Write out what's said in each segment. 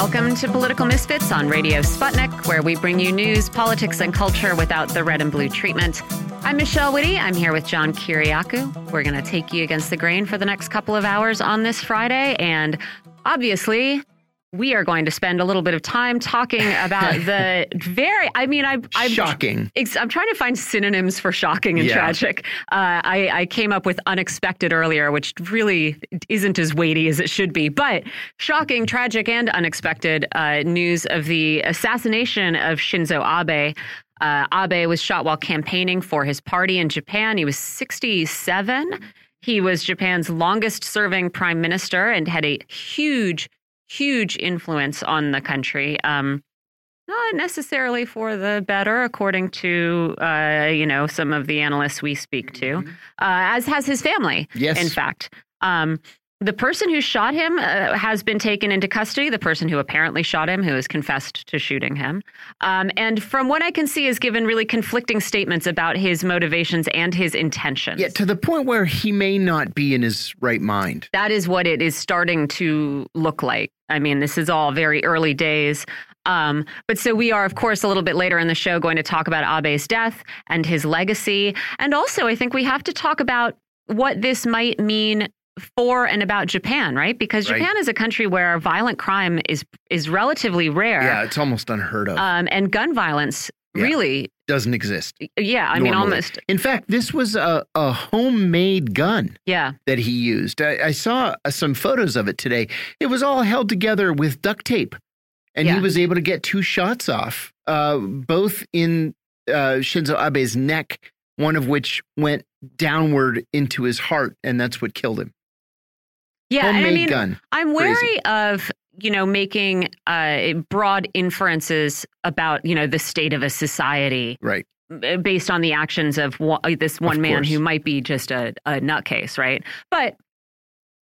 Welcome to Political Misfits on Radio Sputnik, where we bring you news, politics, and culture without the red and blue treatment. I'm Michelle Witte. I'm here with John Kiriakou. We're going to take you against the grain for the next couple of hours on this Friday. And obviously, we are going to spend a little bit of time talking about the very i mean I, i'm shocking. I'm trying to find synonyms for shocking and yeah. tragic. Uh, I, I came up with unexpected earlier which really isn't as weighty as it should be but shocking tragic and unexpected uh, news of the assassination of shinzo abe. Uh, abe was shot while campaigning for his party in japan. He was 67 he was japan's longest serving prime minister and had a huge huge influence on the country. Um, not necessarily for the better, according to uh, you know some of the analysts we speak to, mm-hmm. uh, as has his family. Yes, in fact. Um, the person who shot him uh, has been taken into custody. The person who apparently shot him, who has confessed to shooting him, um, and from what I can see, has given really conflicting statements about his motivations and his intentions. Yeah, to the point where he may not be in his right mind. That is what it is starting to look like. I mean, this is all very early days. Um, but so we are, of course, a little bit later in the show going to talk about Abe's death and his legacy. And also, I think we have to talk about what this might mean for and about Japan, right? Because right. Japan is a country where violent crime is is relatively rare. Yeah, it's almost unheard of. Um, and gun violence yeah. really doesn't exist. Yeah, I normally. mean, almost. In fact, this was a, a homemade gun. Yeah. that he used. I, I saw uh, some photos of it today. It was all held together with duct tape, and yeah. he was able to get two shots off, uh, both in uh, Shinzo Abe's neck, one of which went downward into his heart, and that's what killed him. Yeah, Homemade I mean, gun. I'm wary Crazy. of you know making uh, broad inferences about you know the state of a society, right? Based on the actions of one, uh, this one of man course. who might be just a, a nutcase, right? But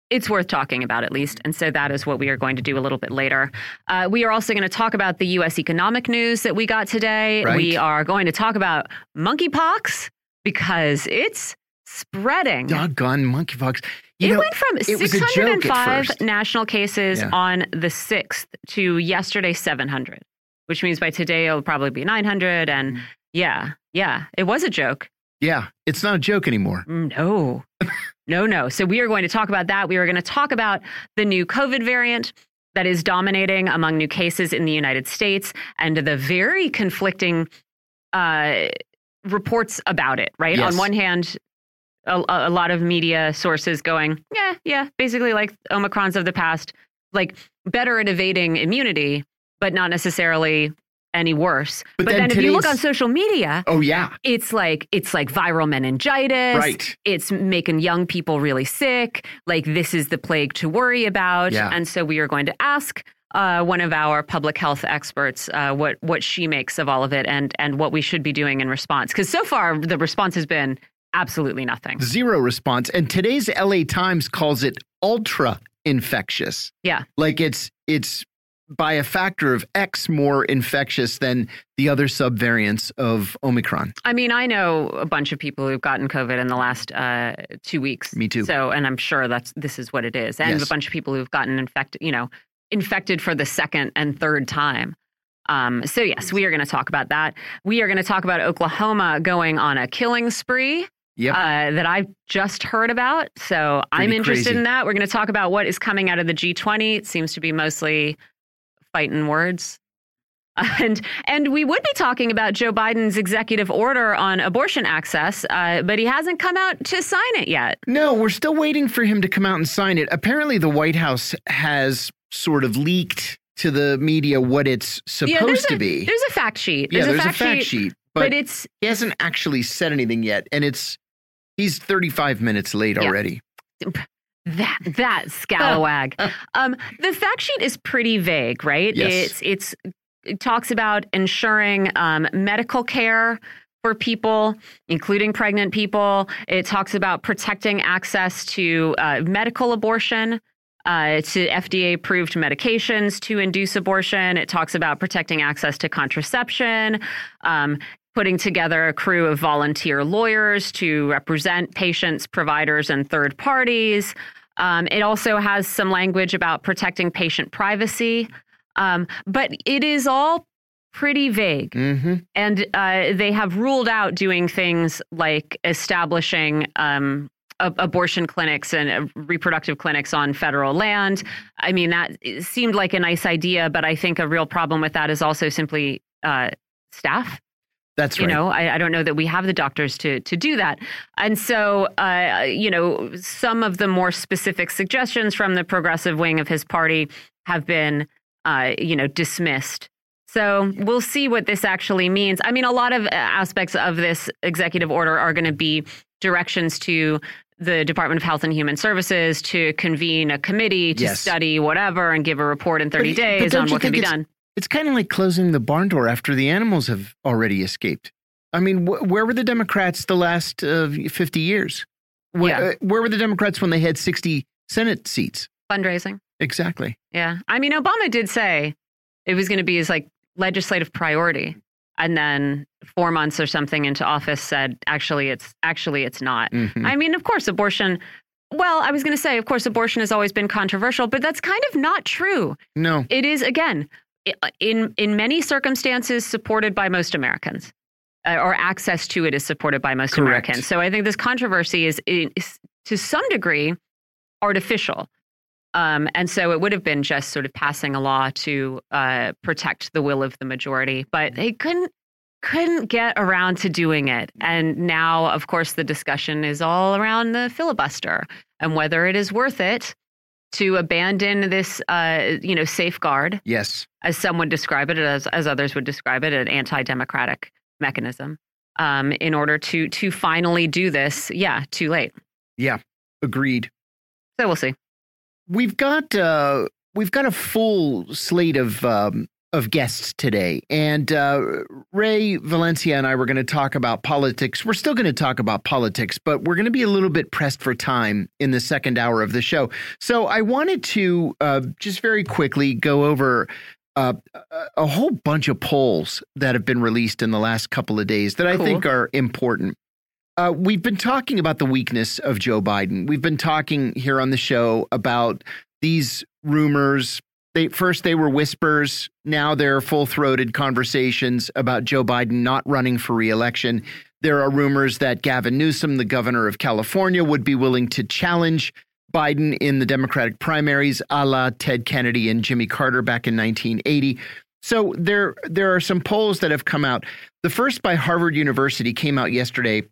it's worth talking about at least. And so that is what we are going to do a little bit later. Uh, we are also going to talk about the U.S. economic news that we got today. Right. We are going to talk about monkeypox because it's spreading. Doggone monkeypox. You it know, went from 605 national cases yeah. on the 6th to yesterday 700, which means by today it'll probably be 900. And mm. yeah, yeah, it was a joke. Yeah, it's not a joke anymore. No, no, no. So we are going to talk about that. We are going to talk about the new COVID variant that is dominating among new cases in the United States and the very conflicting uh, reports about it, right? Yes. On one hand, a, a lot of media sources going, yeah, yeah, basically like Omicrons of the past, like better at evading immunity, but not necessarily any worse. But, but then, then, if you look on social media, oh yeah, it's like it's like viral meningitis. Right. It's making young people really sick. Like this is the plague to worry about. Yeah. And so we are going to ask uh, one of our public health experts uh, what what she makes of all of it and and what we should be doing in response. Because so far the response has been absolutely nothing. Zero response. And today's LA Times calls it ultra infectious. Yeah. Like it's it's by a factor of X more infectious than the other subvariants of Omicron. I mean, I know a bunch of people who've gotten COVID in the last uh, two weeks. Me too. So, and I'm sure that's this is what it is, and Yes. a bunch of people who've gotten infected, you know, infected for the second and third time. Um, so yes, we are going to talk about that. We are going to talk about Oklahoma going on a killing spree. Yep. Uh, that I've just heard about. So I'm interested crazy. in that. We're going to talk about what is coming out of the G20. It seems to be mostly fighting words. And and we would be talking about Joe Biden's executive order on abortion access, uh, but he hasn't come out to sign it yet. No, we're still waiting for him to come out and sign it. Apparently, the White House has sort of leaked to the media what it's supposed there's to a, be. There's a fact sheet. yeah, There's, there's a fact, sheet, but, but, it's he hasn't actually said anything yet, and it's he's 35 minutes late Yeah. already. that that scalawag. um, the fact sheet is pretty vague, right? Yes. It's it's it talks about ensuring um, medical care for people, including pregnant people. It talks about protecting access to uh, medical abortion. Uh, to FDA approved medications to induce abortion. It talks about protecting access to contraception, um, putting together a crew of volunteer lawyers to represent patients, providers, and third parties. Um, it also has some language about protecting patient privacy. Um, but it is all pretty vague. Mm -hmm. And uh, they have ruled out doing things like establishing um, abortion clinics and uh, reproductive clinics on federal land. I mean, that seemed like a nice idea, but I think a real problem with that is also simply uh, staff. That's right. You know, I, I, don't know that we have the doctors to to do that. And so, uh, you know, some of the more specific suggestions from the progressive wing of his party have been, uh, you know, dismissed. So we'll see what this actually means. I mean, a lot of uh, aspects of this executive order are going to be directions to the Department of Health and Human Services to convene a committee to yes. study whatever and give a report in 30 but, days but on what can be done. It's kind of like closing the barn door after the animals have already escaped. I mean, wh where were the Democrats the last uh, 50 years? Wh yeah. Uh, where were the Democrats when they had 60 Senate seats? Fundraising. Exactly. Yeah. I mean, Obama did say it was going to be his like legislative priority and then four months or something into office said actually it's actually it's not mm -hmm. i mean of course abortion well i was going to say of course abortion has always been controversial but that's kind of not true no it is again in in many circumstances supported by most americans uh, or access to it is supported by most Correct. americans so i think this controversy is, is to some degree artificial um, and so it would have been just sort of passing a law to uh, protect the will of the majority, but they couldn't couldn't get around to doing it. And now, of course, the discussion is all around the filibuster and whether it is worth it to abandon this, uh, you know, safeguard. Yes, as some would describe it, as as others would describe it, an anti-democratic mechanism um, in order to to finally do this. Yeah, too late. Yeah, agreed. So we'll see we've got uh, we've got a full slate of um, of guests today, and uh, Ray Valencia and I were going to talk about politics. We're still going to talk about politics, but we're going to be a little bit pressed for time in the second hour of the show. So I wanted to uh, just very quickly go over uh, a whole bunch of polls that have been released in the last couple of days that I think are important. Uh, we've been talking about the weakness of Joe Biden. We've been talking here on the show about these rumors. They first they were whispers, now they're full-throated conversations about Joe Biden not running for reelection. There are rumors that Gavin Newsom, the governor of California, would be willing to challenge Biden in the Democratic primaries, a la Ted Kennedy and Jimmy Carter back in 1980. So there, there are some polls that have come out. The first by Harvard University came out yesterday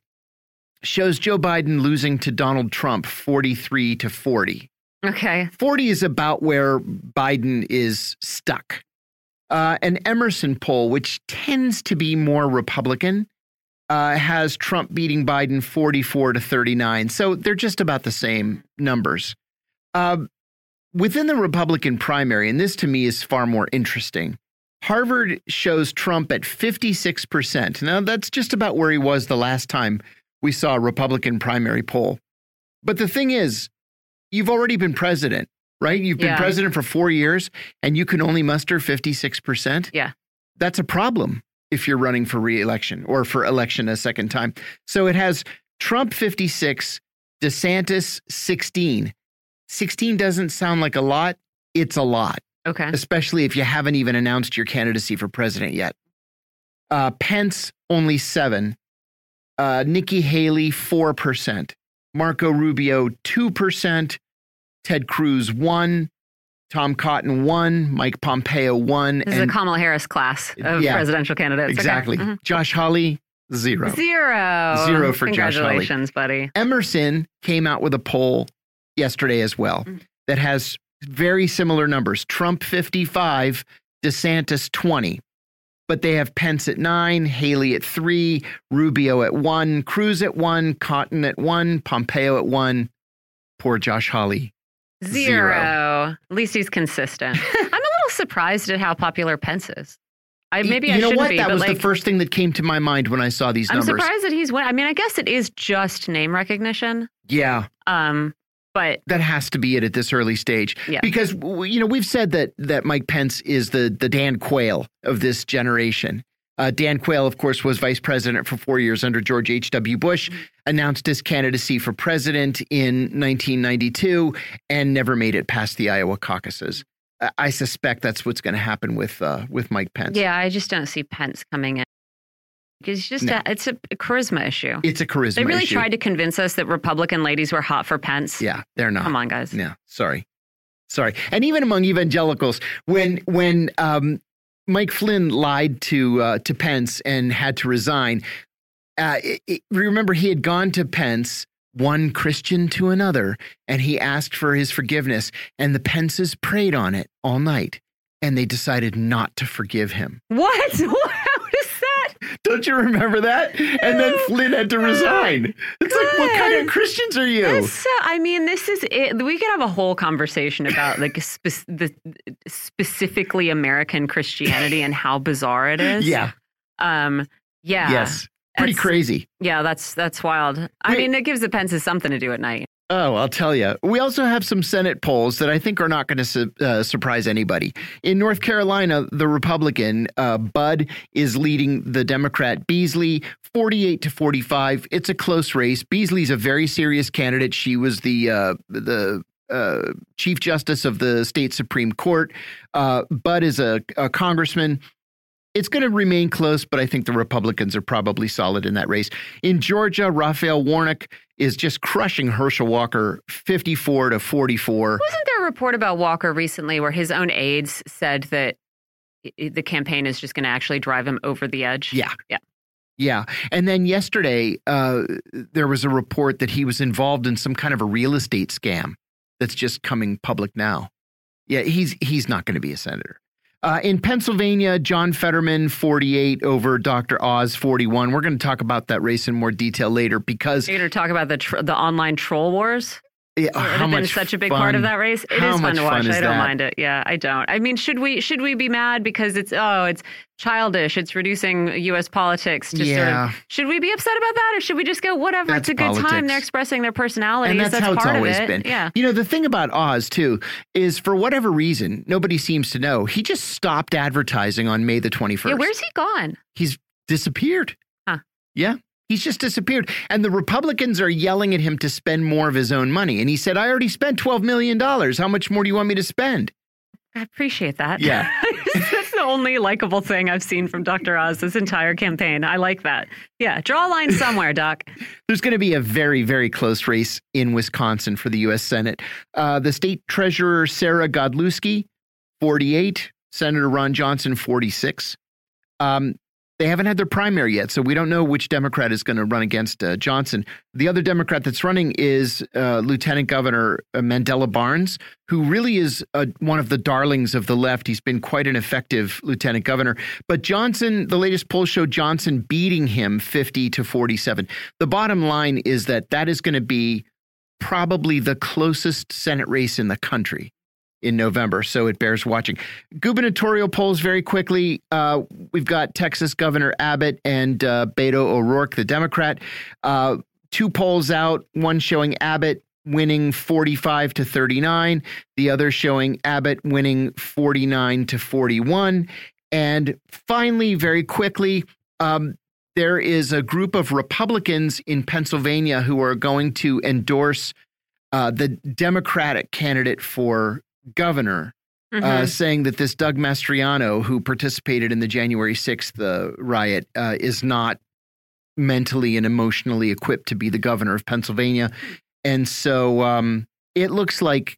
shows Joe Biden losing to Donald Trump 43 to 40. Okay. 40 is about where Biden is stuck. Uh, an Emerson poll, which tends to be more Republican, uh, has Trump beating Biden 44 to 39. So they're just about the same numbers. Uh, within the Republican primary, and this to me is far more interesting, Harvard shows Trump at 56%. Now, that's just about where he was the last time we saw a Republican primary poll. But the thing is, you've already been president, right? You've been yeah. president for four years and you can only muster 56%. Yeah. That's a problem if you're running for reelection or for election a second time. So it has Trump 56, DeSantis 16. 16 doesn't sound like a lot. It's a lot. Okay. Especially if you haven't even announced your candidacy for president yet. Uh, Pence only seven. Uh, Nikki Haley, 4%. Marco Rubio, 2%. Ted Cruz, 1. Tom Cotton, 1. Mike Pompeo, 1. This and, is a Kamala Harris class of yeah, presidential candidates. Exactly. Okay. Mm -hmm. Josh Hawley, zero. Zero. Zero for Josh Hawley. Congratulations, buddy. Emerson came out with a poll yesterday as well mm that has very similar numbers Trump 55, DeSantis 20 but they have Pence at nine, Haley at three, Rubio at one, Cruz at one, Cotton at one, Pompeo at one. Poor Josh Hawley. Zero. Zero. At least he's consistent. I'm a little surprised at how popular Pence is. I maybe you I know shouldn't what? be. That was like, the first thing that came to my mind when I saw these numbers. I'm surprised that he's. I mean, I guess it is just name recognition. Yeah. Um, but that has to be it at this early stage yeah. because you know we've said that that Mike Pence is the the Dan Quayle of this generation. Uh, Dan Quayle, of course, was vice president for four years under George H.W. Bush, announced his candidacy for president in 1992, and never made it past the Iowa caucuses. I suspect that's what's going to happen with uh, with Mike Pence. Yeah, I just don't see Pence coming in. It's just no. a, it's a charisma issue. It's a charisma. Issue. They really issue. tried to convince us that Republican ladies were hot for Pence. Yeah, they're not. Come on, guys. Yeah, sorry, sorry. And even among evangelicals, when when um, Mike Flynn lied to uh, to Pence and had to resign, uh, it, it, remember he had gone to Pence one Christian to another, and he asked for his forgiveness, and the Pences prayed on it all night, and they decided not to forgive him. What? How is that? Don't you remember that? And then Flynn had to resign. It's like, what kind of Christians are you? So, I mean, this is it. We could have a whole conversation about like spe the specifically American Christianity and how bizarre it is. Yeah. Um. Yeah. Yes. Pretty crazy. Yeah, that's that's wild. I mean, it gives the Pences something to do at night. Oh, I'll tell you. We also have some Senate polls that I think are not going to su uh, surprise anybody. In North Carolina, the Republican uh, Budd is leading the Democrat Beasley 48 to 45. It's a close race. Beasley's a very serious candidate. She was the uh, the uh, Chief Justice of the state Supreme Court. Uh, Budd is a, a congressman it's going to remain close, but I think the Republicans are probably solid in that race. In Georgia, Raphael Warnock is just crushing Herschel Walker 54 to 44. Wasn't there a report about Walker recently where his own aides said that the campaign is just going to actually drive him over the edge? Yeah. Yeah. Yeah. And then yesterday, uh, there was a report that he was involved in some kind of a real estate scam that's just coming public now. Yeah, he's he's not going to be a senator. Uh, in Pennsylvania, John Fetterman, 48 over Dr. Oz, 41. We're going to talk about that race in more detail later because. You're going to talk about the, the online troll wars? Yeah, how been much such a big fun, part of that race. It is fun to watch. Fun I don't that? mind it. Yeah, I don't. I mean, should we should we be mad because it's oh it's childish? It's reducing U.S. politics to yeah. sort of. Should we be upset about that, or should we just go whatever? That's it's a good politics. time. They're expressing their personalities. And that's, that's how it's always it. been. Yeah. You know, the thing about Oz too is for whatever reason, nobody seems to know. He just stopped advertising on May the 21st. Yeah, where's he gone? He's disappeared. Huh. Yeah. He's just disappeared. And the Republicans are yelling at him to spend more of his own money. And he said, I already spent $12 million. How much more do you want me to spend? I appreciate that. Yeah. That's the only likable thing I've seen from Dr. Oz this entire campaign. I like that. Yeah. Draw a line somewhere, Doc. There's going to be a very, very close race in Wisconsin for the U.S. Senate. Uh, the state treasurer, Sarah Godlewski, 48. Senator Ron Johnson, 46. Um, they haven't had their primary yet, so we don't know which Democrat is going to run against uh, Johnson. The other Democrat that's running is uh, Lieutenant Governor uh, Mandela Barnes, who really is uh, one of the darlings of the left. He's been quite an effective lieutenant governor. But Johnson, the latest poll showed Johnson beating him 50 to 47. The bottom line is that that is going to be probably the closest Senate race in the country in November, so it bears watching. Gubernatorial polls very quickly. Uh, we've got Texas Governor Abbott and uh, Beto O'Rourke, the Democrat. Uh, two polls out, one showing Abbott winning 45 to 39, the other showing Abbott winning 49 to 41. And finally, very quickly, um, there is a group of Republicans in Pennsylvania who are going to endorse uh, the Democratic candidate for governor uh, mm-hmm. saying that this Doug Mastriano, who participated in the January 6th uh, riot, uh, is not mentally and emotionally equipped to be the governor of Pennsylvania. And so um, it looks like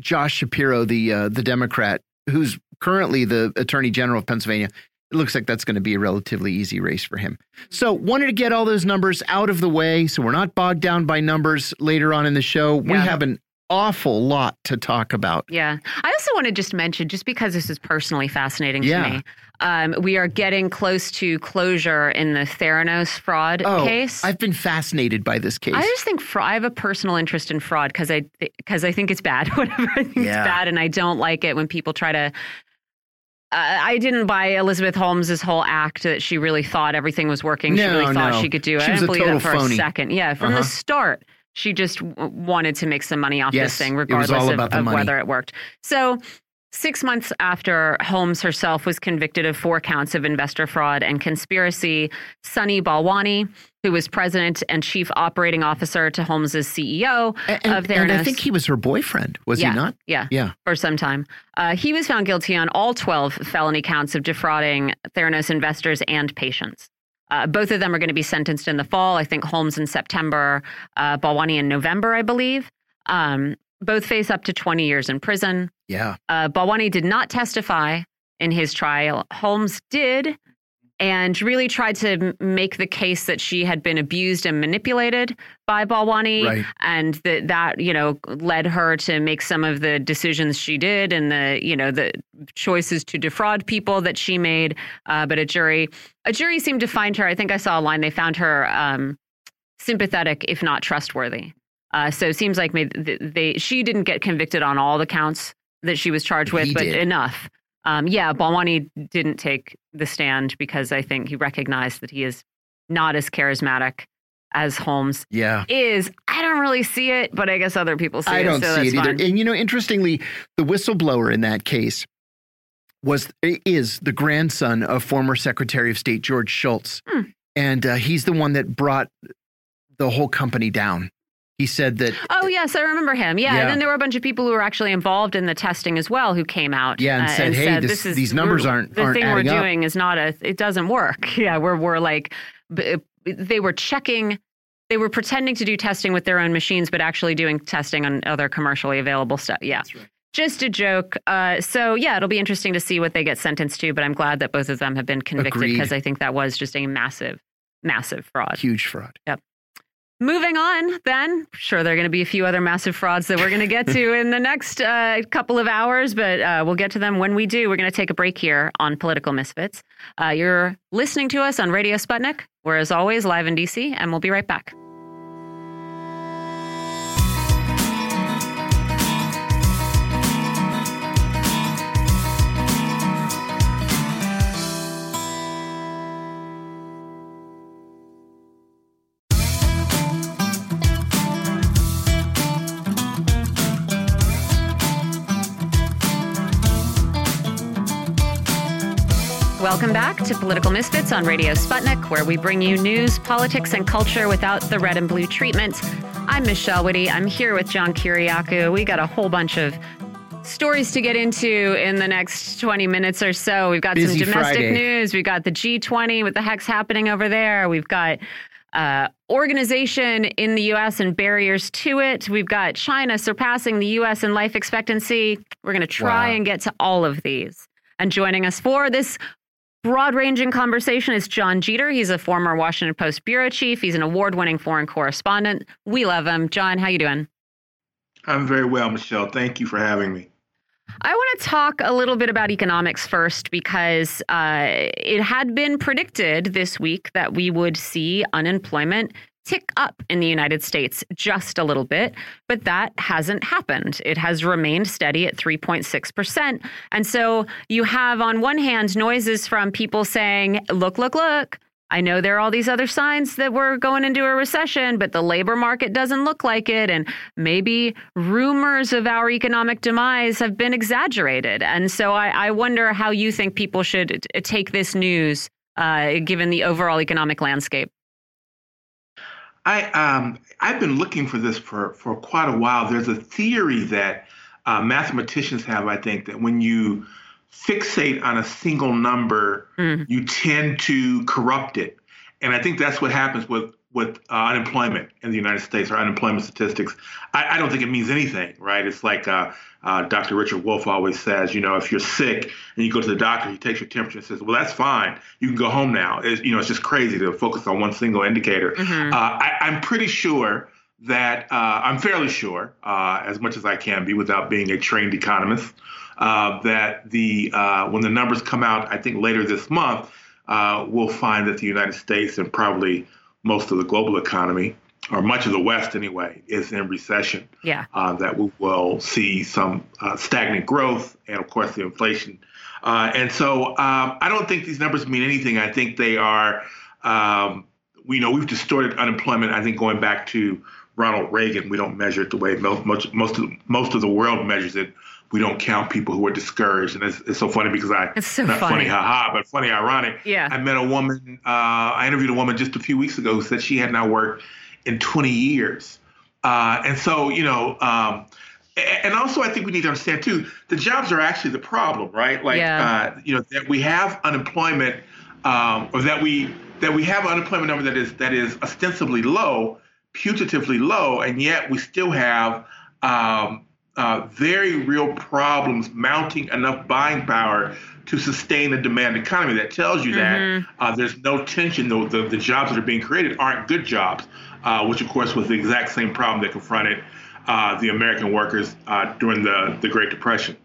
Josh Shapiro, the uh, the Democrat, who's currently the Attorney General of Pennsylvania, it looks like that's going to be a relatively easy race for him. So, wanted to get all those numbers out of the way so we're not bogged down by numbers later on in the show. Yeah. We have an awful lot to talk about. Yeah. I also want to just mention, just because this is personally fascinating yeah. to me, um, we are getting close to closure in the Theranos fraud oh, case. I've been fascinated by this case. I just think I have a personal interest in fraud because I because I think it's bad. Whatever I think yeah. it's bad, and I don't like it when people try to. Uh, I didn't buy Elizabeth Holmes's whole act that she really thought everything was working. No, she really thought no. she could do it. She I didn't believe it for phony. a second. Yeah, from uh -huh. the start she just wanted to make some money off yes, this thing, regardless of, of whether it worked. So Six months after Holmes herself was convicted of four counts of investor fraud and conspiracy, Sunny Balwani, who was president and chief operating officer to Holmes's CEO and, of Theranos. And I think he was her boyfriend, was yeah, he not? Yeah. Yeah. For some time. Uh, he was found guilty on all 12 felony counts of defrauding Theranos investors and patients. Uh, both of them are going to be sentenced in the fall. I think Holmes in September, uh, Balwani in November, I believe. Um, both face up to 20 years in prison. Yeah. Uh, Balwani did not testify in his trial. Holmes did and really tried to make the case that she had been abused and manipulated by Balwani right. and that that you know led her to make some of the decisions she did and the you know the choices to defraud people that she made uh, but a jury a jury seemed to find her I think I saw a line they found her um, sympathetic if not trustworthy uh, so it seems like maybe they she didn't get convicted on all the counts that she was charged with, he but did. enough. Um, yeah, Balwani didn't take the stand because I think he recognized that he is not as charismatic as Holmes yeah. is. I don't really see it, but I guess other people see I it. don't so see it either. fine. And you know, interestingly, the whistleblower in that case was is the grandson of former Secretary of State George Shultz, Hmm. and uh, he's the one that brought the whole company down. He said that. Oh yes, I remember him. Yeah, Yeah. and then there were a bunch of people who were actually involved in the testing as well who came out. Yeah, and uh, said, "Hey, this- this is these numbers aren't- the aren't thing we're adding up." doing is not a. It doesn't work. Yeah, we're we're like, they were checking." They were pretending to do testing with their own machines, but actually doing testing on other commercially available stuff. Yeah. Just a joke. Uh, so, yeah, it'll be interesting to see what they get sentenced to, but I'm glad that both of them have been convicted because I think that was just a massive, massive fraud. Huge fraud. Moving on, then, sure, there are going to be a few other massive frauds that we're going to get to in the next uh, couple of hours, but uh, we'll get to them when we do. We're going to take a break here on Political Misfits. Uh, you're listening to us on Radio Sputnik. We're, as always, live in DC, and we'll be right back. Welcome back to Political Misfits on Radio Sputnik, where we bring you news, politics, and culture without the red and blue treatment. I'm Michelle Witte. I'm here with John Kiriakou. We got a whole bunch of stories to get into in the next 20 minutes or so. We've got Busy some domestic Friday. news. We've got the G20. What the heck's happening over there? We've got uh, organization in the U.S. and barriers to it. We've got China surpassing the U.S. in life expectancy. We're going to try Wow. and get to all of these. And joining us for this broad ranging conversation is Jon Jeter. He's a former Washington Post bureau chief. He's an award winning foreign correspondent. We love him. John, how you doing? I'm very well, Michelle. Thank you for having me. I want to talk a little bit about economics first because uh, it had been predicted this week that we would see unemployment tick up in the United States just a little bit, but that hasn't happened. It has remained steady at 3.6%. And so you have, on one hand, noises from people saying, look, look, look. I know there are all these other signs that we're going into a recession, but the labor market doesn't look like it. And maybe rumors of our economic demise have been exaggerated. And so I, I wonder how you think people should take this news, uh, given the overall economic landscape. I um, I've been looking for this for for quite a while. There's a theory that uh, mathematicians have, I think, that when you fixate on a single number, Mm. you tend to corrupt it, and I think that's what happens with with uh, unemployment in the United States or unemployment statistics. I, I don't think it means anything, right? It's like uh, uh, Dr. Richard Wolff always says, you know, if you're sick and you go to the doctor, he takes your temperature and says, well, that's fine. You can go home now. It's, you know, it's just crazy to focus on one single indicator. Mhm. Uh, I, I'm pretty sure that uh, I'm fairly sure, uh, as much as I can be without being a trained economist, uh, that the uh, when the numbers come out, I think later this month, uh, we'll find that the United States and probably most of the global economy, or much of the West anyway, is in recession. Yeah. Uh, that we will see some uh, stagnant growth and, of course, the inflation. Uh, and so um, I don't think these numbers mean anything. I think they are, um, we know we've distorted unemployment. I think going back to Ronald Reagan, we don't measure it the way most most most of, most of the world measures it. we don't count people who are discouraged. And it's, it's so funny because I, it's so not funny, funny haha, but funny, ironic. Yeah. I met a woman, uh, I interviewed a woman just a few weeks ago who said she had not worked in 20 years. Uh, and so, you know, um, and also I think we need to understand too, the jobs are actually the problem, right? Like, yeah. uh, you know, that we have unemployment, um, or that we that we have an unemployment number that is that is ostensibly low, putatively low, and yet we still have um, uh, very real problems mounting enough buying power to sustain a demand economy. That tells you mm-hmm. that uh, there's no tension. The, the, the, jobs that are being created aren't good jobs, uh, which of course was the exact same problem that confronted uh, the American workers uh, during the, the Great Depression.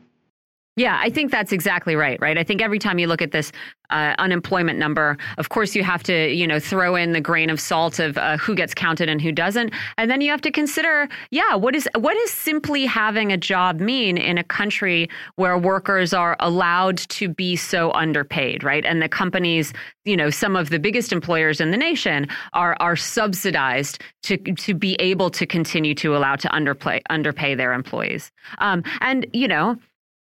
Yeah, I think that's exactly right, right? I think every time you look at this uh, unemployment number, of course, you have to, you know, throw in the grain of salt of uh, who gets counted and who doesn't. And then you have to consider, yeah, what is what does simply having a job mean in a country where workers are allowed to be so underpaid, right? And the companies, you know, some of the biggest employers in the nation are are subsidized to to be able to continue to allow to underplay underpay their employees. Um, and you know,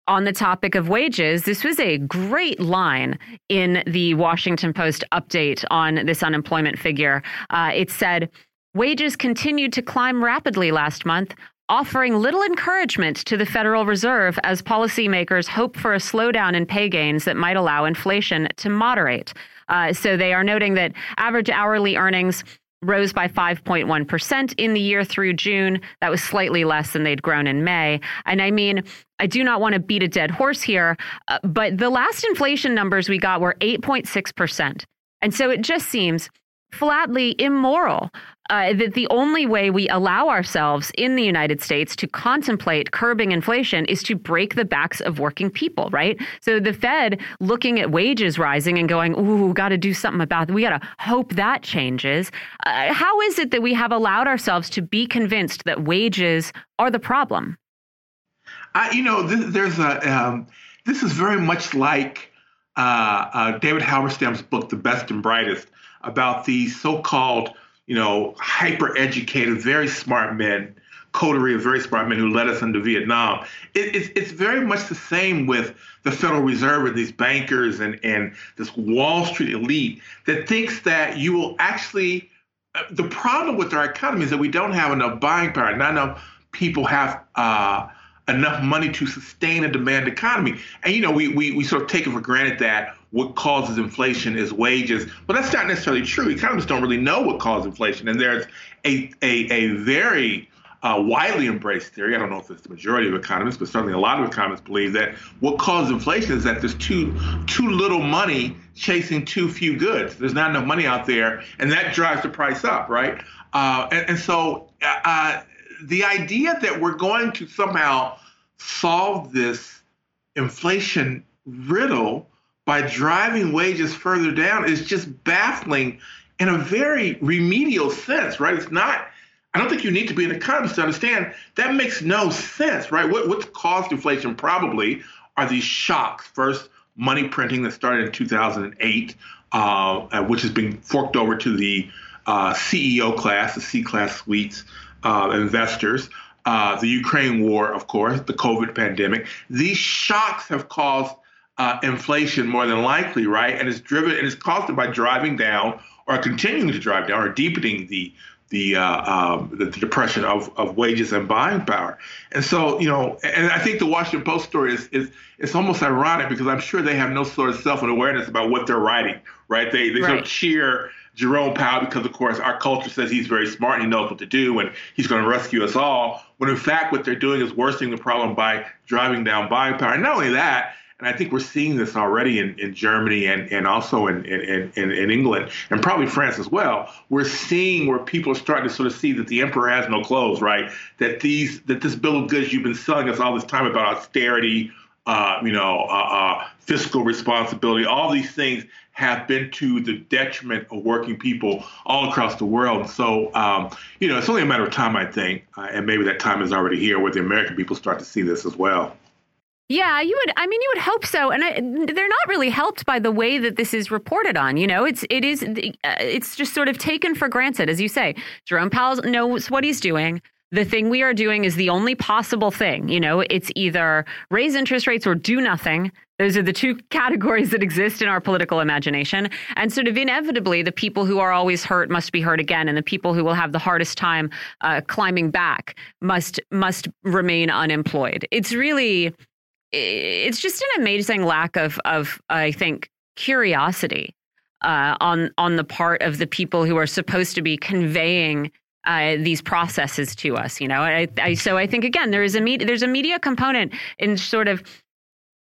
on the topic of wages, this was a great line in the Washington Post update on this unemployment figure. Uh, it said, Wages continued to climb rapidly last month, offering little encouragement to the Federal Reserve as policymakers hope for a slowdown in pay gains that might allow inflation to moderate. Uh, so they are noting that average hourly earnings rose by 5.1% in the year through June. That was slightly less than they'd grown in May. And I mean, I do not want to beat a dead horse here, uh, but the last inflation numbers we got were 8.6%. And so it just seems flatly immoral uh, that the only way we allow ourselves in the United States to contemplate curbing inflation is to break the backs of working people, right? So the Fed looking at wages rising and going, ooh, got to do something about that. We got to hope that changes. Uh, how is it that we have allowed ourselves to be convinced that wages are the problem? I, you know, this, there's a, um, this is very much like uh, uh David Halberstam's book, The Best and Brightest, about these so-called, you know, hyper-educated, very smart men, coterie of very smart men who led us into Vietnam. It, it's, it's very much the same with the Federal Reserve and these bankers and, and this Wall Street elite that thinks that you will actually. Uh, the problem with our economy is that we don't have enough buying power. Not enough people have uh, enough money to sustain a demand economy. And you know, we we, we sort of take it for granted that what causes inflation is wages. But that's not necessarily true. Economists don't really know what causes inflation. And there's a, a, a very uh, widely embraced theory. I don't know if it's the majority of economists, but certainly a lot of economists believe that what causes inflation is that there's too too little money chasing too few goods. There's not enough money out there, and that drives the price up, right? Uh, and, and, so uh, uh the idea that we're going to somehow solve this inflation riddle by driving wages further down is just baffling in a very remedial sense, right? It's not, I don't think you need to be an economist to understand that makes no sense, right? What, what's caused inflation probably are these shocks. First, money printing that started in 2008, uh, which has been forked over to the uh, CEO class, the C class suites, uh, investors. Uh, the Ukraine war, of course, the COVID pandemic. These shocks have caused uh, inflation more than likely, right? And it's driven and it's caused it by driving down or continuing to drive down or deepening the the, uh, um, the, the depression of, of wages and buying power. And so, you know, and I think the Washington Post story is is it's almost ironic because I'm sure they have no sort of self awareness about what they're writing, right? They they right. sort of cheer Jerome Powell because, of course, our culture says he's very smart and he knows what to do and he's going to rescue us all. When in fact, what they're doing is worsening the problem by driving down buying power. And not only that, and I think we're seeing this already in, in Germany and, and also in, in, in, in England and probably France as well. We're seeing where people are starting to sort of see that the emperor has no clothes, right? That these that this bill of goods you've been selling us all this time about austerity, uh, you know, uh, uh, fiscal responsibility, all these things have been to the detriment of working people all across the world. So, um, you know, it's only a matter of time, I think, uh, and maybe that time is already here where the American people start to see this as well. Yeah, you would. I mean, you would hope so, and I, they're not really helped by the way that this is reported on. You know, it's it is uh, it's just sort of taken for granted, as you say. Jerome Powell knows what he's doing. the thing we are doing is the only possible thing. You know, it's either raise interest rates or do nothing. Those are the two categories that exist in our political imagination. And sort of inevitably, the people who are always hurt must be hurt again, and the people who will have the hardest time uh, climbing back must must remain unemployed. It's really, it's just an amazing lack of of I think curiosity uh, on on the part of the people who are supposed to be conveying uh, these processes to us. You know, I, I, so I think again there is a media, there's a media component in sort of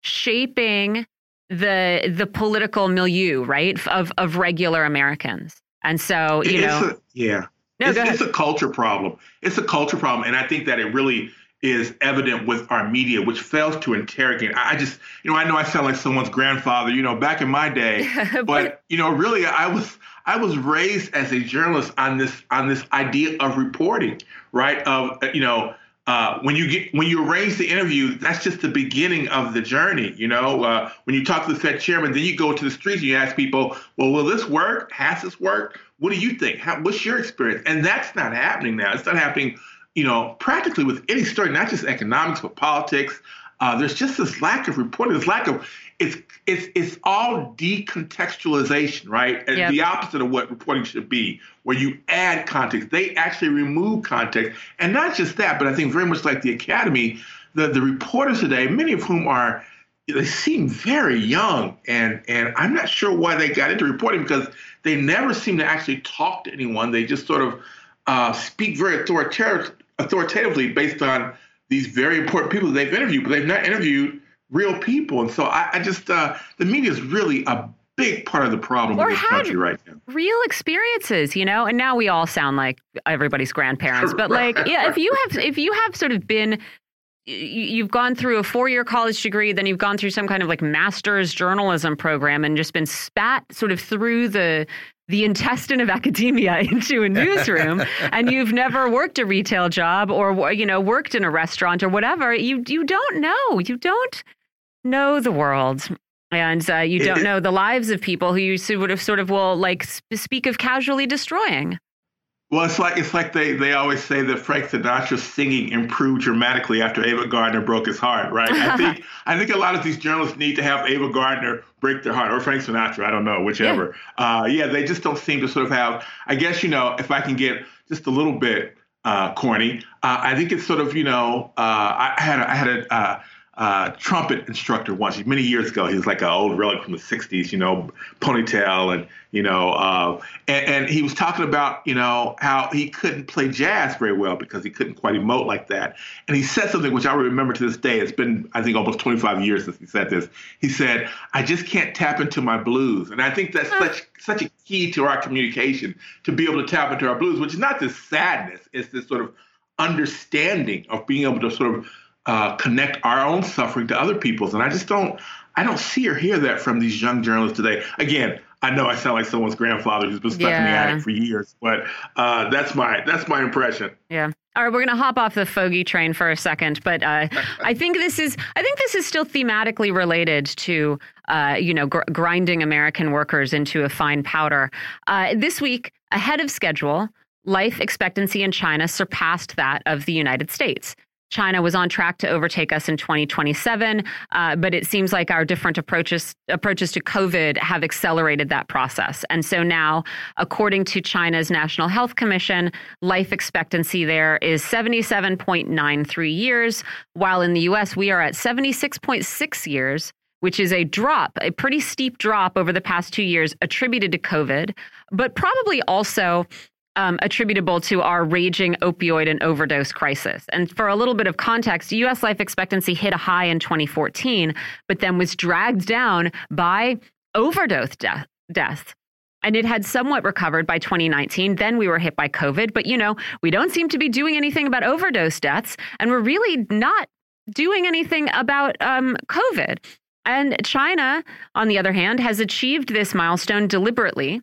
shaping the the political milieu, right, of of regular Americans. And so you know, a, yeah, no, it's, it's a culture problem. It's a culture problem, and I think that it really is evident with our media, which fails to interrogate. I just, you know, I know I sound like someone's grandfather, you know, back in my day, but, but you know, really, I was I was raised as a journalist on this on this idea of reporting, right? Of you know, uh, when you get when you arrange the interview, that's just the beginning of the journey. You know, uh, when you talk to the Fed chairman, then you go to the streets and you ask people, "Well, will this work? Has this worked? What do you think? How, what's your experience?" And that's not happening now. It's not happening, you know, practically with any story, not just economics, but politics. Uh, there's just this lack of reporting, this lack of it's it's it's all decontextualization, right? And yep. the opposite of what reporting should be, where you add context. They actually remove context, and not just that, but I think very much like the Academy, the the reporters today, many of whom are they seem very young, and and I'm not sure why they got into reporting because they never seem to actually talk to anyone. They just sort of uh, speak very authoritative, authoritatively based on these very important people that they've interviewed, but they've not interviewed real people. And so I, I just, uh, the media is really a big part of the problem or in this country right now. Real experiences, you know, and now we all sound like everybody's grandparents. But like, yeah, if you have, if you have sort of been you've gone through a four-year college degree then you've gone through some kind of like master's journalism program and just been spat sort of through the the intestine of academia into a newsroom and you've never worked a retail job or you know worked in a restaurant or whatever you you don't know you don't know the world and uh, you don't know the lives of people who you sort of sort of will like speak of casually destroying. Well, it's like it's like they, they always say that Frank Sinatra's singing improved dramatically after Ava Gardner broke his heart, right? I think I think a lot of these journalists need to have Ava Gardner break their heart, or Frank Sinatra, I don't know, whichever. Yeah, uh, yeah they just don't seem to sort of have. I guess you know, if I can get just a little bit uh, corny, uh, I think it's sort of you know, uh, I had a, I had a uh, trumpet instructor once many years ago. He was like an old relic from the '60s, you know, ponytail, and you know, uh, and, and, he was talking about you know how he couldn't play jazz very well because he couldn't quite emote like that. And he said something which I remember to this day. It's been I think almost 25 years since he said this. He said, "I just can't tap into my blues," and I think that's such such a key to our communication to be able to tap into our blues, which is not this sadness; it's this sort of understanding of being able to sort of uh, connect our own suffering to other people's. And I just don't, I don't see or hear that from these young journalists today. Again, I know I sound like someone's grandfather who's been stuck yeah. in the attic for years, but uh, that's my that's my impression. Yeah. All right, we're going to hop off the fogey train for a second, but uh, I think this is I think this is still thematically related to uh, you know gr grinding American workers into a fine powder. Uh, this week, ahead of schedule, life expectancy in China surpassed that of the United States. China was on track to overtake us in 2027, uh, but it seems like our different approaches approaches to COVID have accelerated that process. And so now, according to China's National Health Commission, life expectancy there is 77.93 years, while in the U.S. we are at 76.6 years which is a drop, a pretty steep drop over the past two years attributed to COVID, but probably also um, attributable to our raging opioid and overdose crisis. And for a little bit of context, US life expectancy hit a high in 2014, but then was dragged down by overdose death, deaths. And it had somewhat recovered by 2019. Then we were hit by COVID. But, you know, we don't seem to be doing anything about overdose deaths. And we're really not doing anything about um, COVID. And China, on the other hand, has achieved this milestone deliberately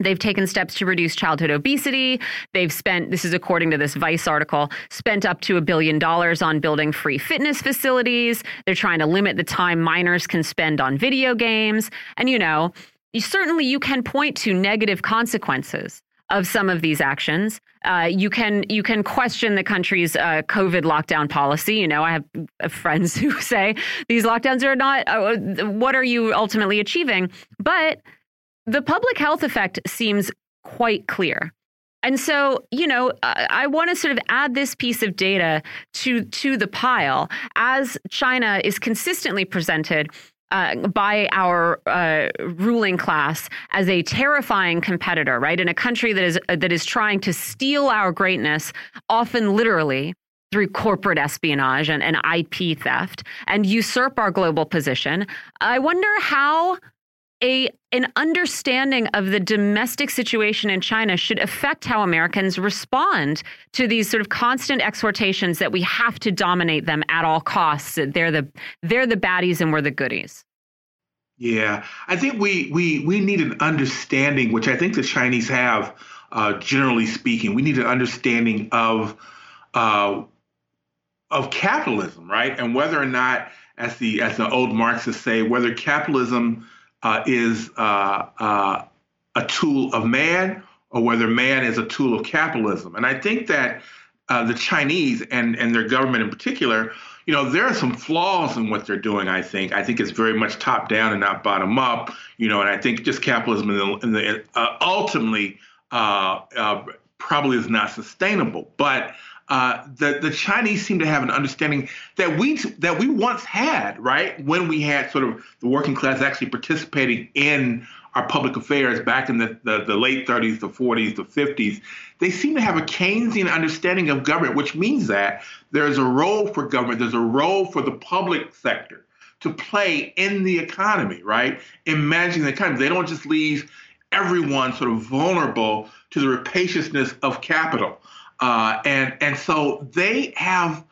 They've taken steps to reduce childhood obesity. They've spent, this is according to this Vice article, spent up to a billion dollars on building free fitness facilities. They're trying to limit the time minors can spend on video games. And, you know, you, certainly you can point to negative consequences of some of these actions. Uh, you can you can question the country's uh, COVID lockdown policy. You know, I have uh, friends who say these lockdowns are not. Uh, what are you ultimately achieving? But the public health effect seems quite clear. And so, you know, I, I want to sort of add this piece of data to to the pile as China is consistently presented uh, by our uh, ruling class as a terrifying competitor, right? In a country that is that is trying to steal our greatness, often literally through corporate espionage and, and IP theft, and usurp our global position. I wonder how a an understanding of the domestic situation in China should affect how Americans respond to these sort of constant exhortations that we have to dominate them at all costs. They're the they're the baddies and we're the goodies. Yeah, I think we we we need an understanding, which I think the Chinese have, uh, generally speaking. We need an understanding of uh, of capitalism, right? And whether or not, as the as the old Marxists say, whether capitalism uh, is uh, uh, a tool of man or whether man is a tool of capitalism. And I think that uh, the Chinese and, and their government in particular, you know, there are some flaws in what they're doing. I think. I think it's very much top down and not bottom up. You know, and I think just capitalism in the, in the uh, ultimately uh, probably is not sustainable. But uh, the the Chinese seem to have an understanding that we that we once had, right? When we had sort of the working class actually participating in our public affairs back in the, the, the late 30s, the 40s, the 50s, they seem to have a Keynesian understanding of government, which means that there's a role for government, there's a role for the public sector to play in the economy, right? In managing the economy. They don't just leave everyone sort of vulnerable to the rapaciousness of capital. Uh, and and so they have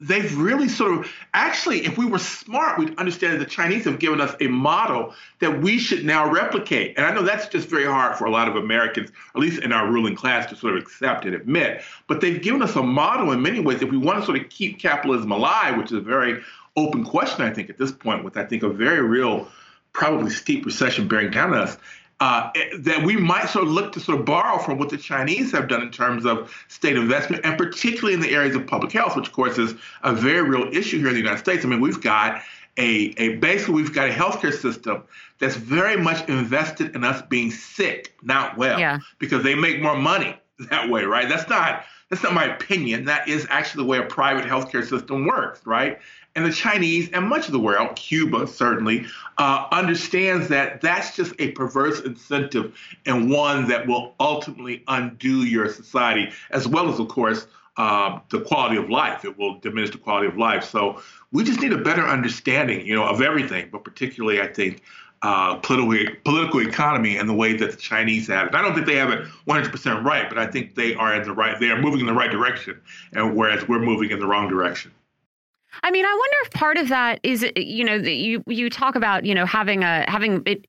they've really sort of actually if we were smart we'd understand that the chinese have given us a model that we should now replicate. And i know that's just very hard for a lot of americans at least in our ruling class to sort of accept and admit. But they've given us a model in many ways if we want to sort of keep capitalism alive which is a very open question i think at this point with i think a very real probably steep recession bearing down on us uh, that we might sort of look to sort of borrow from what the Chinese have done in terms of state investment, and particularly in the areas of public health, which of course is a very real issue here in the United States. I mean, we've got a, a basically we've got a healthcare system that's very much invested in us being sick, not well, yeah. because they make more money that way, right? That's not that's not my opinion. That is actually the way a private healthcare system works, right? And the Chinese and much of the world, Cuba certainly, uh, understands that that's just a perverse incentive and one that will ultimately undo your society, as well as, of course, uh, the quality of life. It will diminish the quality of life. So we just need a better understanding, you know, of everything, but particularly, I think, uh, political political economy and the way that the Chinese have it. I don't think they have it 100% right, but I think they are in the right. They are moving in the right direction, and whereas we're moving in the wrong direction. I mean, I wonder if part of that is, you know, you you talk about, you know, having a having it,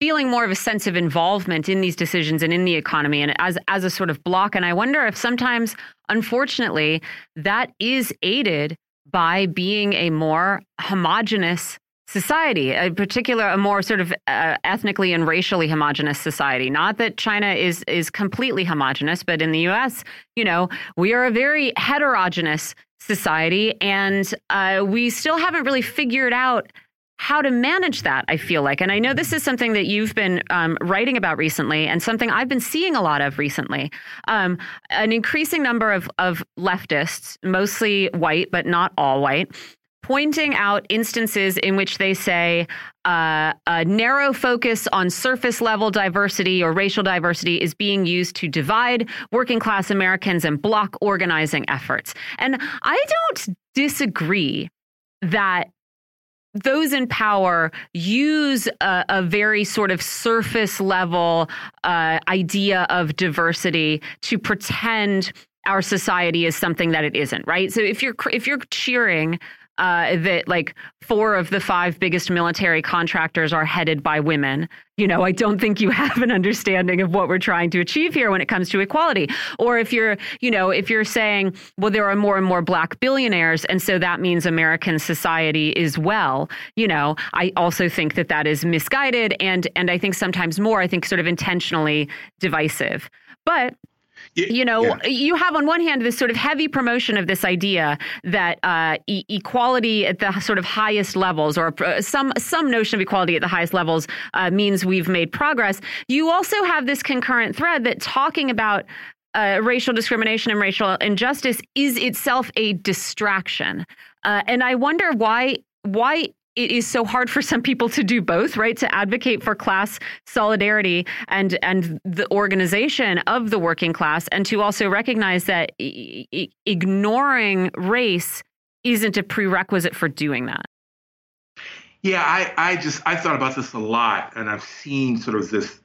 feeling more of a sense of involvement in these decisions and in the economy and as as a sort of block. And I wonder if sometimes, unfortunately, that is aided by being a more homogenous society, in particular, a more sort of uh, ethnically and racially homogenous society. Not that China is is completely homogenous, but in the U.S., you know, we are a very heterogeneous society, and uh, we still haven't really figured out how to manage that, I feel like. And I know this is something that you've been um, writing about recently and something I've been seeing a lot of recently. Um, an increasing number of, of leftists, mostly white, but not all white, pointing out instances in which they say uh, a narrow focus on surface level diversity or racial diversity is being used to divide working class Americans and block organizing efforts. And I don't disagree that those in power use a, a, very sort of surface level uh, idea of diversity to pretend our society is something that it isn't, right? So if you're if you're cheering uh, that like four of the five biggest military contractors are headed by women. You know, I don't think you have an understanding of what we're trying to achieve here when it comes to equality. Or if you're, you know, if you're saying, well, there are more and more black billionaires, and so that means American society is well, you know, I also think that that is misguided and and I think sometimes more, I think sort of intentionally divisive. But you know, yeah. you have on one hand this sort of heavy promotion of this idea that uh, e equality at the sort of highest levels, or uh, some some notion of equality at the highest levels, uh, means we've made progress. You also have this concurrent thread that talking about uh, racial discrimination and racial injustice is itself a distraction. Uh, and I wonder why why it is so hard for some people to do both, right? To advocate for class solidarity and and the organization of the working class, and to also recognize that ignoring race isn't a prerequisite for doing that. Yeah, I, I just I thought about this a lot, and I've seen sort of this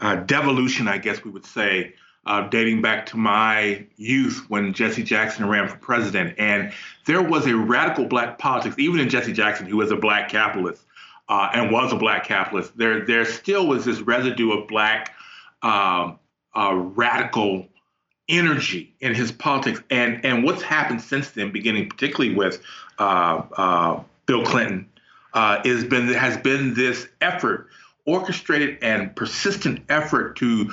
uh, devolution, I guess we would say, uh, dating back to my youth when Jesse Jackson ran for president. And there was a radical black politics, even in Jesse Jackson, who was a black capitalist uh, and was a black capitalist. There, there still was this residue of black um, uh, radical energy in his politics. And and what's happened since then, beginning particularly with uh, uh, Bill Clinton, uh, is been has been this effort, orchestrated and persistent effort to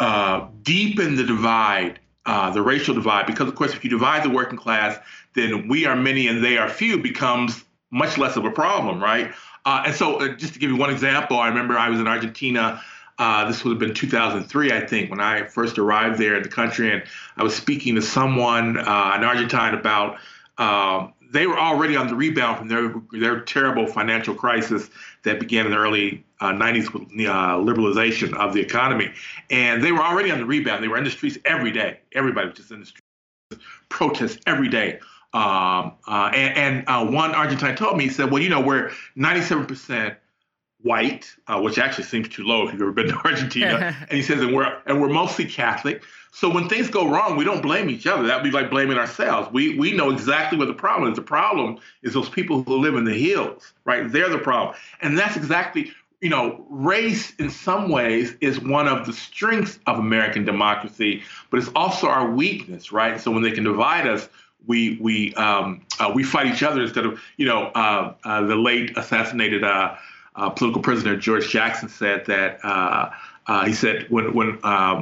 uh, deepen the divide, uh, the racial divide, because of course, if you divide the working class, then we are many and they are few becomes much less of a problem, right? Uh, and so, uh, just to give you one example, I remember I was in Argentina. Uh, this would have been 2003, I think, when I first arrived there in the country, and I was speaking to someone, an Argentine, about um, they were already on the rebound from their their terrible financial crisis that began in the early uh, 90s with uh, liberalization of the economy, and they were already on the rebound. They were in the streets every day. Everybody was just in the streets, protests every day. Um, uh, and, and uh, one Argentine told me, he said, "Well, you know, we're 97 percent white, uh, which actually seems too low if you've ever been to Argentina. and he says, and we're and we're mostly Catholic. So when things go wrong, we don't blame each other. That'd be like blaming ourselves. We we know exactly what the problem is. The problem is those people who live in the hills, right? They're the problem. And that's exactly you know, race in some ways is one of the strengths of American democracy, but it's also our weakness, right? So when they can divide us, we we um, uh, we fight each other instead of you know uh, uh, the late assassinated uh, uh, political prisoner George Jackson said that uh, he said when when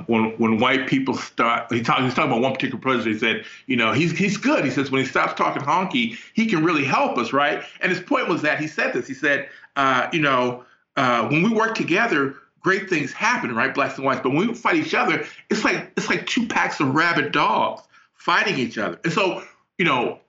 when when white people start he talk, he's talking about one particular president. He said, you know, he's he's good. He says when he stops talking honky, he can really help us, right? And his point was that he said this. He said, you know, uh, when we work together, great things happen, right? Blacks and whites. But when we fight each other, it's like it's like two packs of rabid dogs fighting each other. And so, you know,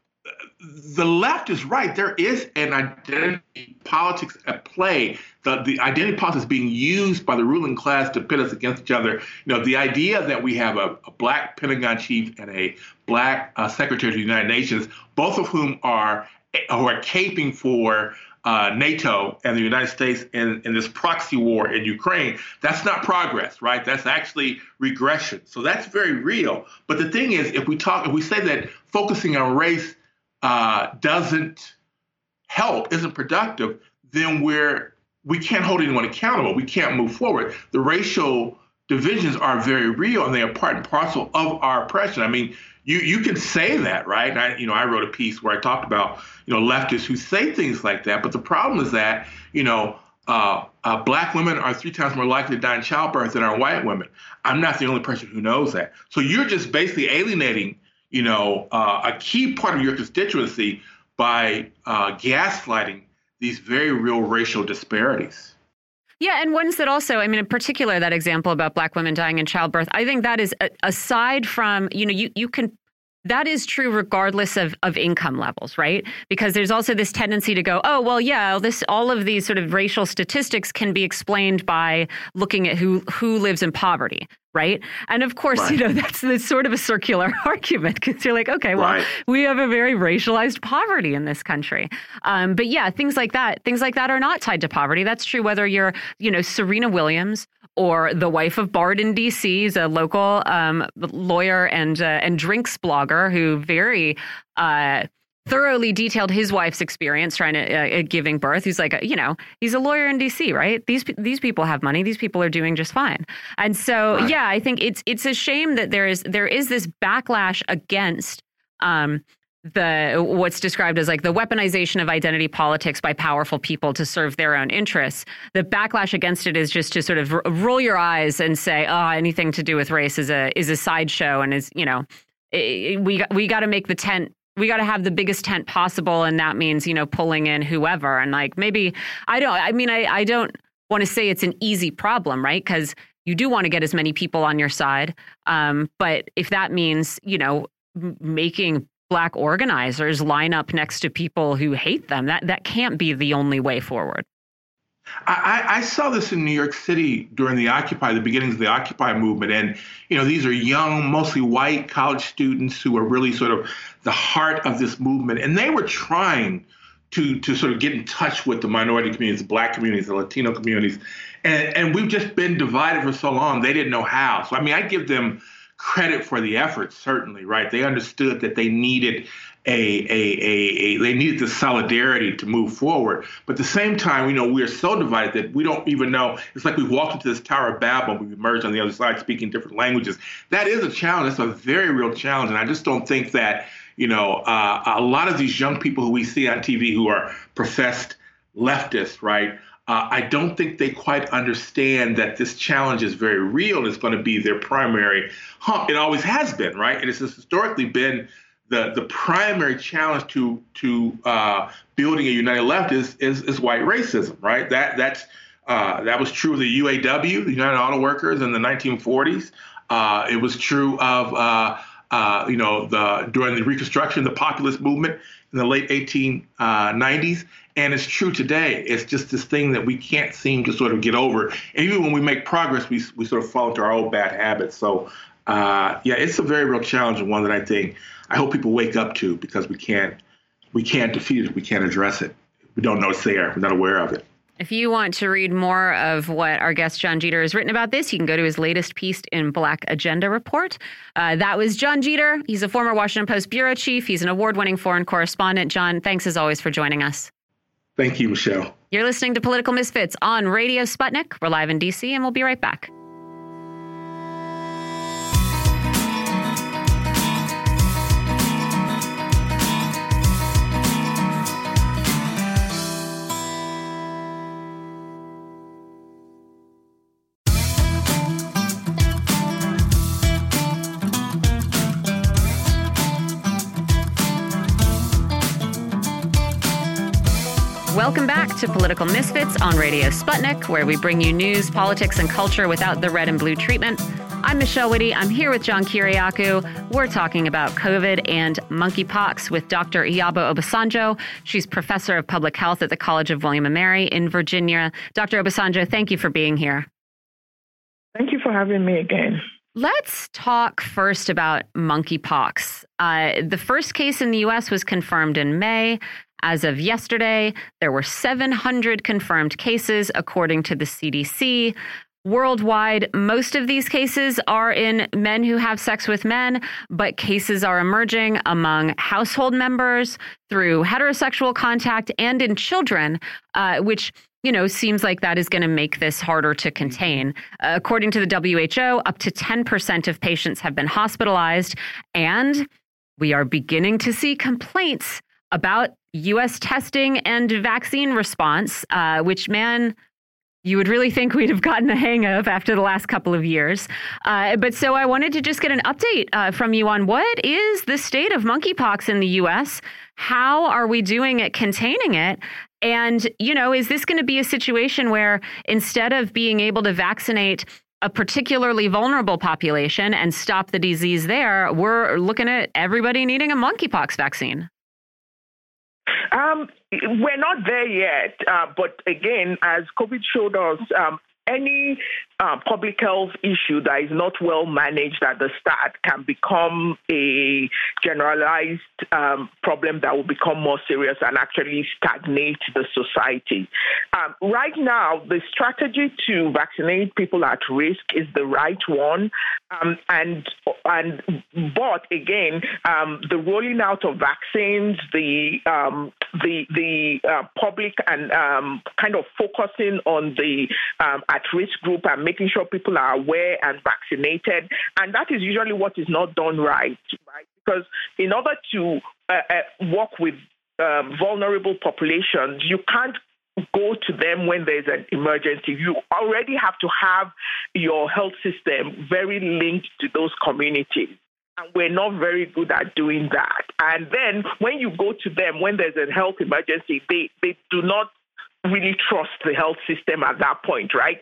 the left is right. There is an identity politics at play. The, the identity politics being used by the ruling class to pit us against each other. You know, the idea that we have a, a black Pentagon chief and a black uh, secretary of the United Nations, both of whom are who are caping for uh, NATO and the United States in, in this proxy war in Ukraine, that's not progress, right? That's actually regression. So that's very real. But the thing is, if we talk, if we say that focusing on race uh, doesn't help, isn't productive, then we're we can't hold anyone accountable. We can't move forward. The racial divisions are very real, and they are part and parcel of our oppression. I mean, you you can say that, right? And I, you know, I wrote a piece where I talked about you know leftists who say things like that. But the problem is that you know uh, uh, black women are three times more likely to die in childbirth than are white women. I'm not the only person who knows that. So you're just basically alienating you know, uh, a key part of your constituency by uh, gaslighting these very real racial disparities. Yeah, and ones that also, I mean, in particular, that example about black women dying in childbirth, I think that is aside from, you know, you, you can that is true regardless of, of income levels, right? Because there's also this tendency to go, oh, well, yeah, this all of these sort of racial statistics can be explained by looking at who who lives in poverty, right? And of course, right. you know, that's, that's sort of a circular argument because you're like, okay, well, right. we have a very racialized poverty in this country. Um, but yeah, things like that, things like that are not tied to poverty. That's true whether you're, you know, Serena Williams or the wife of Bard in D.C. is a local um, lawyer and uh, and drinks blogger who very uh, thoroughly detailed his wife's experience trying to uh, uh giving birth. He's like, you know, he's a lawyer in D.C., right? These these people have money. These people are doing just fine. And so, right. yeah, I think it's it's a shame that there is there is this backlash against um, the what's described as like the weaponization of identity politics by powerful people to serve their own interests. The backlash against it is just to sort of roll your eyes and say, "Oh, anything to do with race is a is a sideshow," and is you know, we we got to make the tent. We got to have the biggest tent possible, and that means you know pulling in whoever. And like maybe I don't. I mean, I I don't want to say it's an easy problem, right? Because you do want to get as many people on your side, um, but if that means you know making black organizers line up next to people who hate them. That that can't be the only way forward. I, I, saw this in New York City during the Occupy, the beginnings of the Occupy movement, and you know these are young, mostly white college students who are really sort of the heart of this movement, and they were trying to to sort of get in touch with the minority communities, the Black communities, the Latino communities, and and we've just been divided for so long they didn't know how. So I mean, I give them credit for the effort, certainly, right? They understood that they needed a, a, a, a, they needed the solidarity to move forward. But at the same time, you know, we are so divided that we don't even know. It's like we walked into this Tower of Babel, we've emerged on the other side speaking different languages. That is a challenge. That's a very real challenge. And I just don't think that, you know, uh, a lot of these young people who we see on TV who are professed leftists, right, uh, I don't think they quite understand that this challenge is very real it's going to be their primary hump. It always has been, right? And it's historically been the, the primary challenge to to uh, building a united left is, is, is white racism, right? That that's uh, that was true of the UAW, the United Auto Workers, in the 1940s. Uh, it was true of uh, uh, you know the during the Reconstruction, the populist movement in the late 1890s. And it's true today. It's just this thing that we can't seem to sort of get over. And even when we make progress, we, we sort of fall into our old bad habits. So, uh, yeah, it's a very real challenge and one that I think I hope people wake up to because we can't we can't defeat it. We can't address it. We don't know it's there. We're not aware of it. If you want to read more of what our guest Jon Jeter has written about this, you can go to his latest piece in Black Agenda Report. Uh, that was Jon Jeter. He's a former Washington Post bureau chief. He's an award winning foreign correspondent. Jon, thanks as always for joining us. Thank you, Michelle. You're listening to Political Misfits on Radio Sputnik. We're live in DC, and we'll be right back. To Political Misfits on Radio Sputnik, where we bring you news, politics, and culture without the red and blue treatment. I'm Michelle Witte. I'm here with John Kiriakou. We're talking about COVID and monkeypox with Dr. Iyabo Obasanjo. She's professor of public health at the College of William and Mary in Virginia. Dr. Obasanjo, thank you for being here. Thank you for having me again. Let's talk first about monkeypox. Uh, the first case in the U.S. was confirmed in May. As of yesterday, there were 700 confirmed cases, according to the CDC. Worldwide, most of these cases are in men who have sex with men, but cases are emerging among household members through heterosexual contact and in children, uh, which you know, seems like that is going to make this harder to contain. According to the WHO, up to 10% of patients have been hospitalized, and we are beginning to see complaints about U.S. testing and vaccine response, uh, which, man, you would really think we'd have gotten the hang of after the last couple of years. Uh, but so I wanted to just get an update uh, from you on what is the state of monkeypox in the U.S. How are we doing at containing it? And, you know, is this going to be a situation where instead of being able to vaccinate a particularly vulnerable population and stop the disease there, we're looking at everybody needing a monkeypox vaccine? Um, we're not there yet, uh, but again, as COVID showed us, um, any uh, public health issue that is not well managed at the start can become a generalized um, problem that will become more serious and actually stagnate the society. Um, right now, the strategy to vaccinate people at risk is the right one, um, and and but again, um, the rolling out of vaccines, the um, the the uh, public and um, kind of focusing on the at risk group and making sure people are aware and vaccinated. And that is usually what is not done right, right? Because in order to uh, uh, work with um, vulnerable populations, you can't go to them when there's an emergency. You already have to have your health system very linked to those communities. And we're not very good at doing that. And then when you go to them when there's a health emergency, they, they do not really trust the health system at that point, right?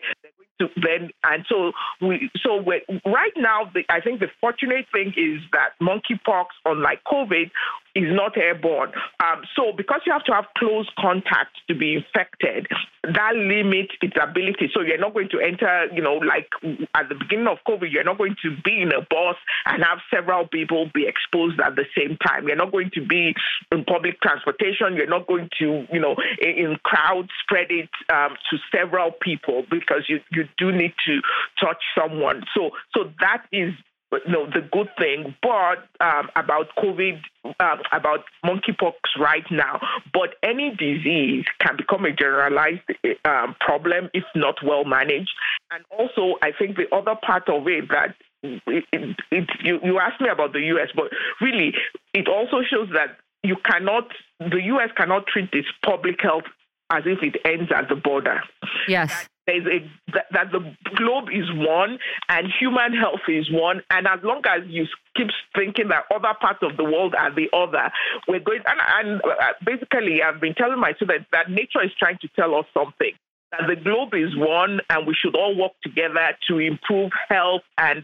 then and so we so right now the, I think the fortunate thing is that monkeypox, unlike COVID, is not airborne. Um, so because you have to have close contact to be infected, that limits its ability. So you're not going to enter, you know, like at the beginning of COVID, you're not going to be in a bus and have several people be exposed at the same time. You're not going to be in public transportation. You're not going to, you know, in crowds spread it um, to several people because you, you do need to touch someone. So so that is you know, the good thing, but um, about COVID, um, about monkeypox right now. But any disease can become a generalized um, problem if not well managed. And also, I think the other part of it that it, it, it, you, you asked me about the U.S., but really, it also shows that you cannot, the U.S. cannot treat this public health as if it ends at the border. Yes. There's a that, that, the globe is one and human health is one. And as long as you keep thinking that other parts of the world are the other we're going and, and uh, basically i've been telling my students that nature is trying to tell us something. That the globe is one and we should all work together to improve health and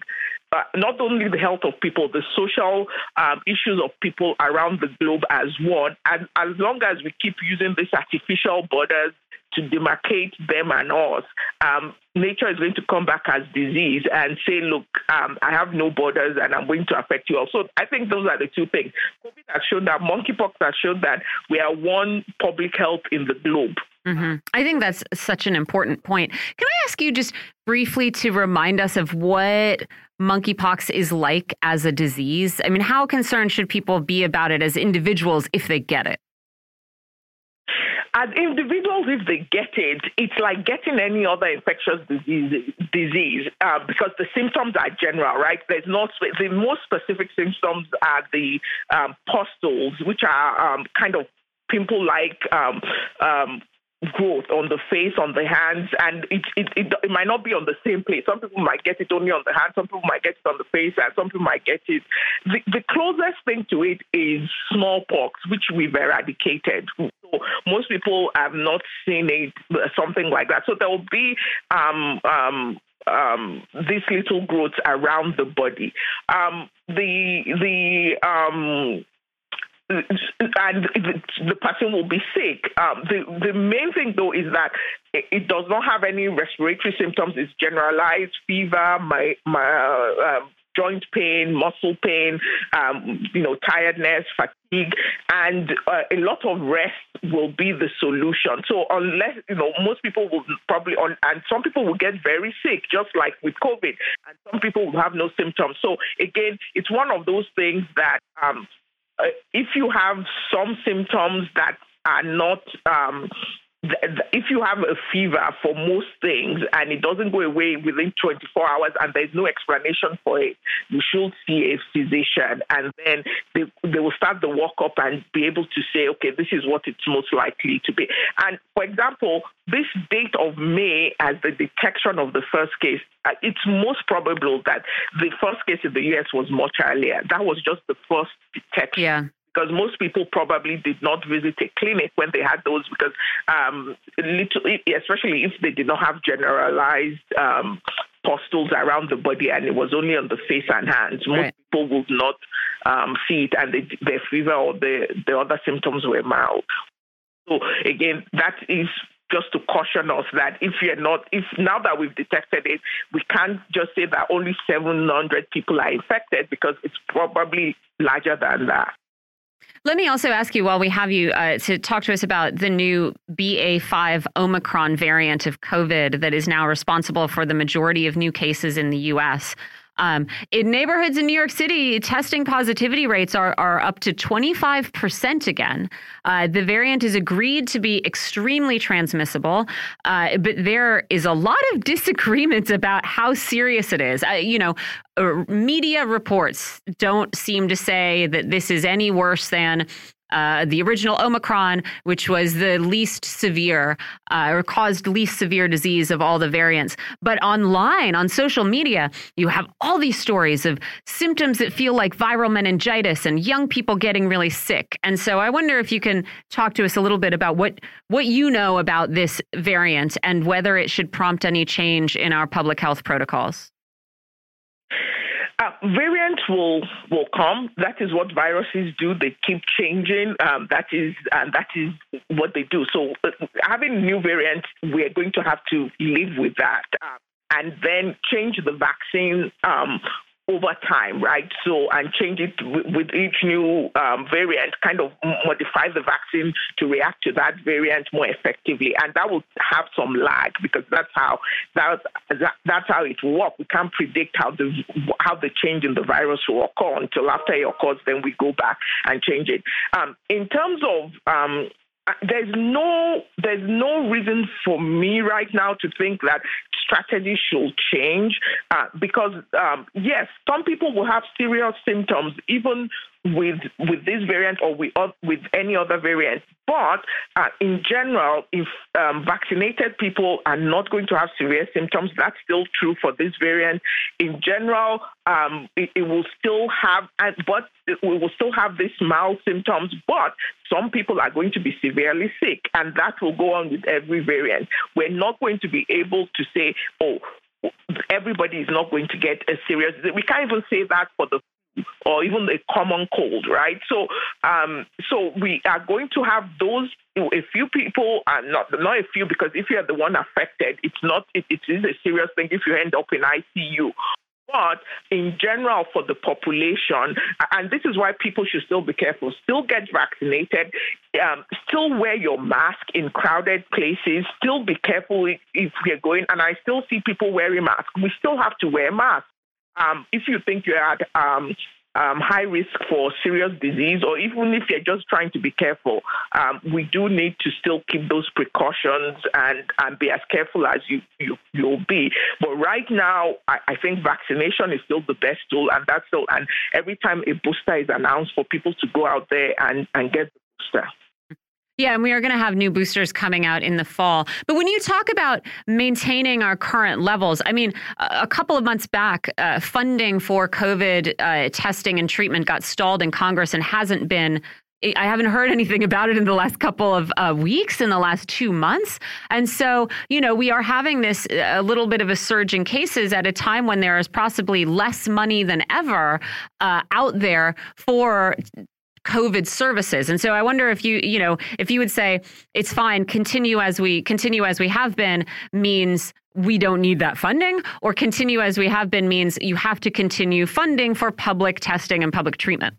uh, not only the health of people, the social um, issues of people around the globe as one. And as long as we keep using these artificial borders to demarcate them and us, um, nature is going to come back as disease and say, look, um, I have no borders and I'm going to affect you all. So I think those are the two things. COVID has shown that, monkeypox has shown that we are one public health in the globe. Mm -hmm. I think that's such an important point. Can I ask you just briefly to remind us of what monkeypox is like as a disease? I mean, how concerned should people be about it as individuals if they get it? As individuals, if they get it, it's like getting any other infectious disease, disease uh, because the symptoms are general, right? There's not the most specific symptoms are the um, pustules, which are um, kind of pimple-like um, um growth on the face, on the hands, and it, it, it, it, might not be on the same place. Some people might get it only on the hand, some people might get it on the face, and some people might get it. The, the closest thing to it is smallpox, which we've eradicated. So most people have not seen it, something like that. So there will be um, um, um, these little growths around the body. Um, the the um, and the person will be sick. Um, the the main thing though is that it, does not have any respiratory symptoms. It's generalized fever, my my uh, um, joint pain, muscle pain, um, you know, tiredness, fatigue, and uh, a lot of rest will be the solution. So unless you know, most people will probably on, and some people will get very sick, just like with COVID, and some people will have no symptoms. So again, it's one of those things that um, uh, if you have some symptoms that are not um, if you have a fever for most things and it doesn't go away within 24 hours and there's no explanation for it, you should see a physician and then they, they will start the workup and be able to say, okay, this is what it's most likely to be. And for example, this date of May as the detection of the first case, uh, it's most probable that the first case in the US was much earlier. That was just the first detection. Yeah because most people probably did not visit a clinic when they had those because um, little, especially if they did not have generalized um, pustules around the body and it was only on the face and hands. Most right. people would not um, see it and they, their fever or the, the other symptoms were mild. So again, that is just to caution us that if you're not, if now that we've detected it, we can't just say that only 700 people are infected because it's probably larger than that. Let me also ask you while we have you uh, to talk to us about the new BA5 Omicron variant of COVID that is now responsible for the majority of new cases in the U.S. Um, in neighborhoods in New York City, testing positivity rates are, are up to 25% again. Uh, the variant is agreed to be extremely transmissible, uh, but there is a lot of disagreement about how serious it is. Uh, you know, uh, media reports don't seem to say that this is any worse than uh, the original Omicron, which was the least severe uh, or caused least severe disease of all the variants. But online, on social media, you have all these stories of symptoms that feel like viral meningitis and young people getting really sick. And so I wonder if you can talk to us a little bit about what, what you know about this variant and whether it should prompt any change in our public health protocols. Uh, variants will will come. That is what viruses do. They keep changing. Um, that is and that is what they do. So uh, having new variants, we're going to have to live with that. Uh, and then change the vaccine um, over time, right? So, and change it with each new um, variant, kind of modify the vaccine to react to that variant more effectively, and that will have some lag because that's how that, that that's how it works. We can't predict how the how the change in the virus will occur until after it occurs. Then we go back and change it. Um, in terms of um, there's no there's no reason for me right now to think that strategy should change uh, because um, yes, some people will have serious symptoms even with with this variant or with, with any other variant. But uh, in general, if um, vaccinated people are not going to have severe symptoms, that's still true for this variant. In general, um, it, it, will still have, but we will still have these mild symptoms. But some people are going to be severely sick, and that will go on with every variant. We're not going to be able to say, oh, everybody is not going to get a serious. We can't even say that for the or even a common cold, right? So, um, so we are going to have those. A few people are not not a few because if you are the one affected, it's not. It, it is a serious thing if you end up in ICU. But in general, for the population, and this is why people should still be careful, still get vaccinated, um, still wear your mask in crowded places, still be careful if you're going. And I still see people wearing masks. We still have to wear masks um, if you think you're at um, um, high risk for serious disease, or even if you're just trying to be careful, um, we do need to still keep those precautions and, and be as careful as you, you, you'll be. But right now, I, I think vaccination is still the best tool, and that's still, and every time a booster is announced for people to go out there and, and get the booster. Yeah, and we are going to have new boosters coming out in the fall. But when you talk about maintaining our current levels, I mean, a couple of months back, uh, funding for COVID uh, testing and treatment got stalled in Congress and hasn't been I haven't heard anything about it in the last couple of uh, weeks, in the last two months. And so, you know, we are having this a little bit of a surge in cases at a time when there is possibly less money than ever uh, out there for COVID services. And so I wonder if you, you know, if you would say it's fine, continue as we continue as we have been means we don't need that funding, or continue as we have been means you have to continue funding for public testing and public treatment.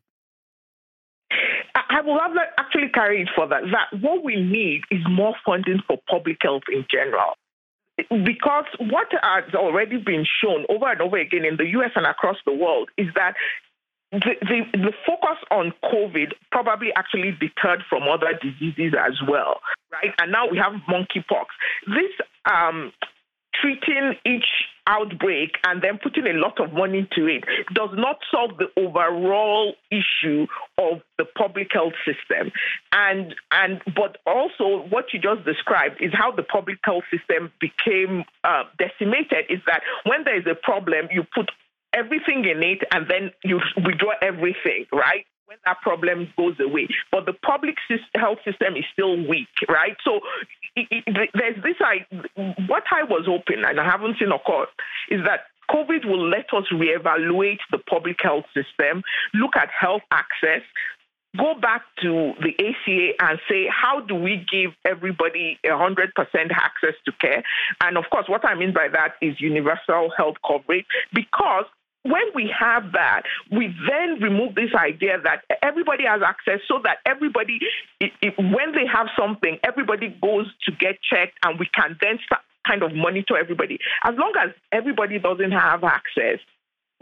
I will actually carry it further. That what we need is more funding for public health in general. Because what has already been shown over and over again in the US and across the world is that the, the, the, focus on COVID probably actually deterred from other diseases as well, right? And now we have monkeypox. This um, treating each outbreak and then putting a lot of money into it does not solve the overall issue of the public health system and and but also what you just described is how the public health system became uh, decimated is that when there is a problem you put everything in it and then you withdraw everything, right? When that problem goes away. But the public health system is still weak, right? So it, it, there's this, I, what I was hoping, and I haven't seen occur, is that COVID will let us reevaluate the public health system, look at health access, go back to the ACA and say, how do we give everybody 100% access to care? And of course, what I mean by that is universal health coverage, because when we have that, we then remove this idea that everybody has access so that everybody, when they have something, everybody goes to get checked and we can then start kind of monitor everybody. As long as everybody doesn't have access,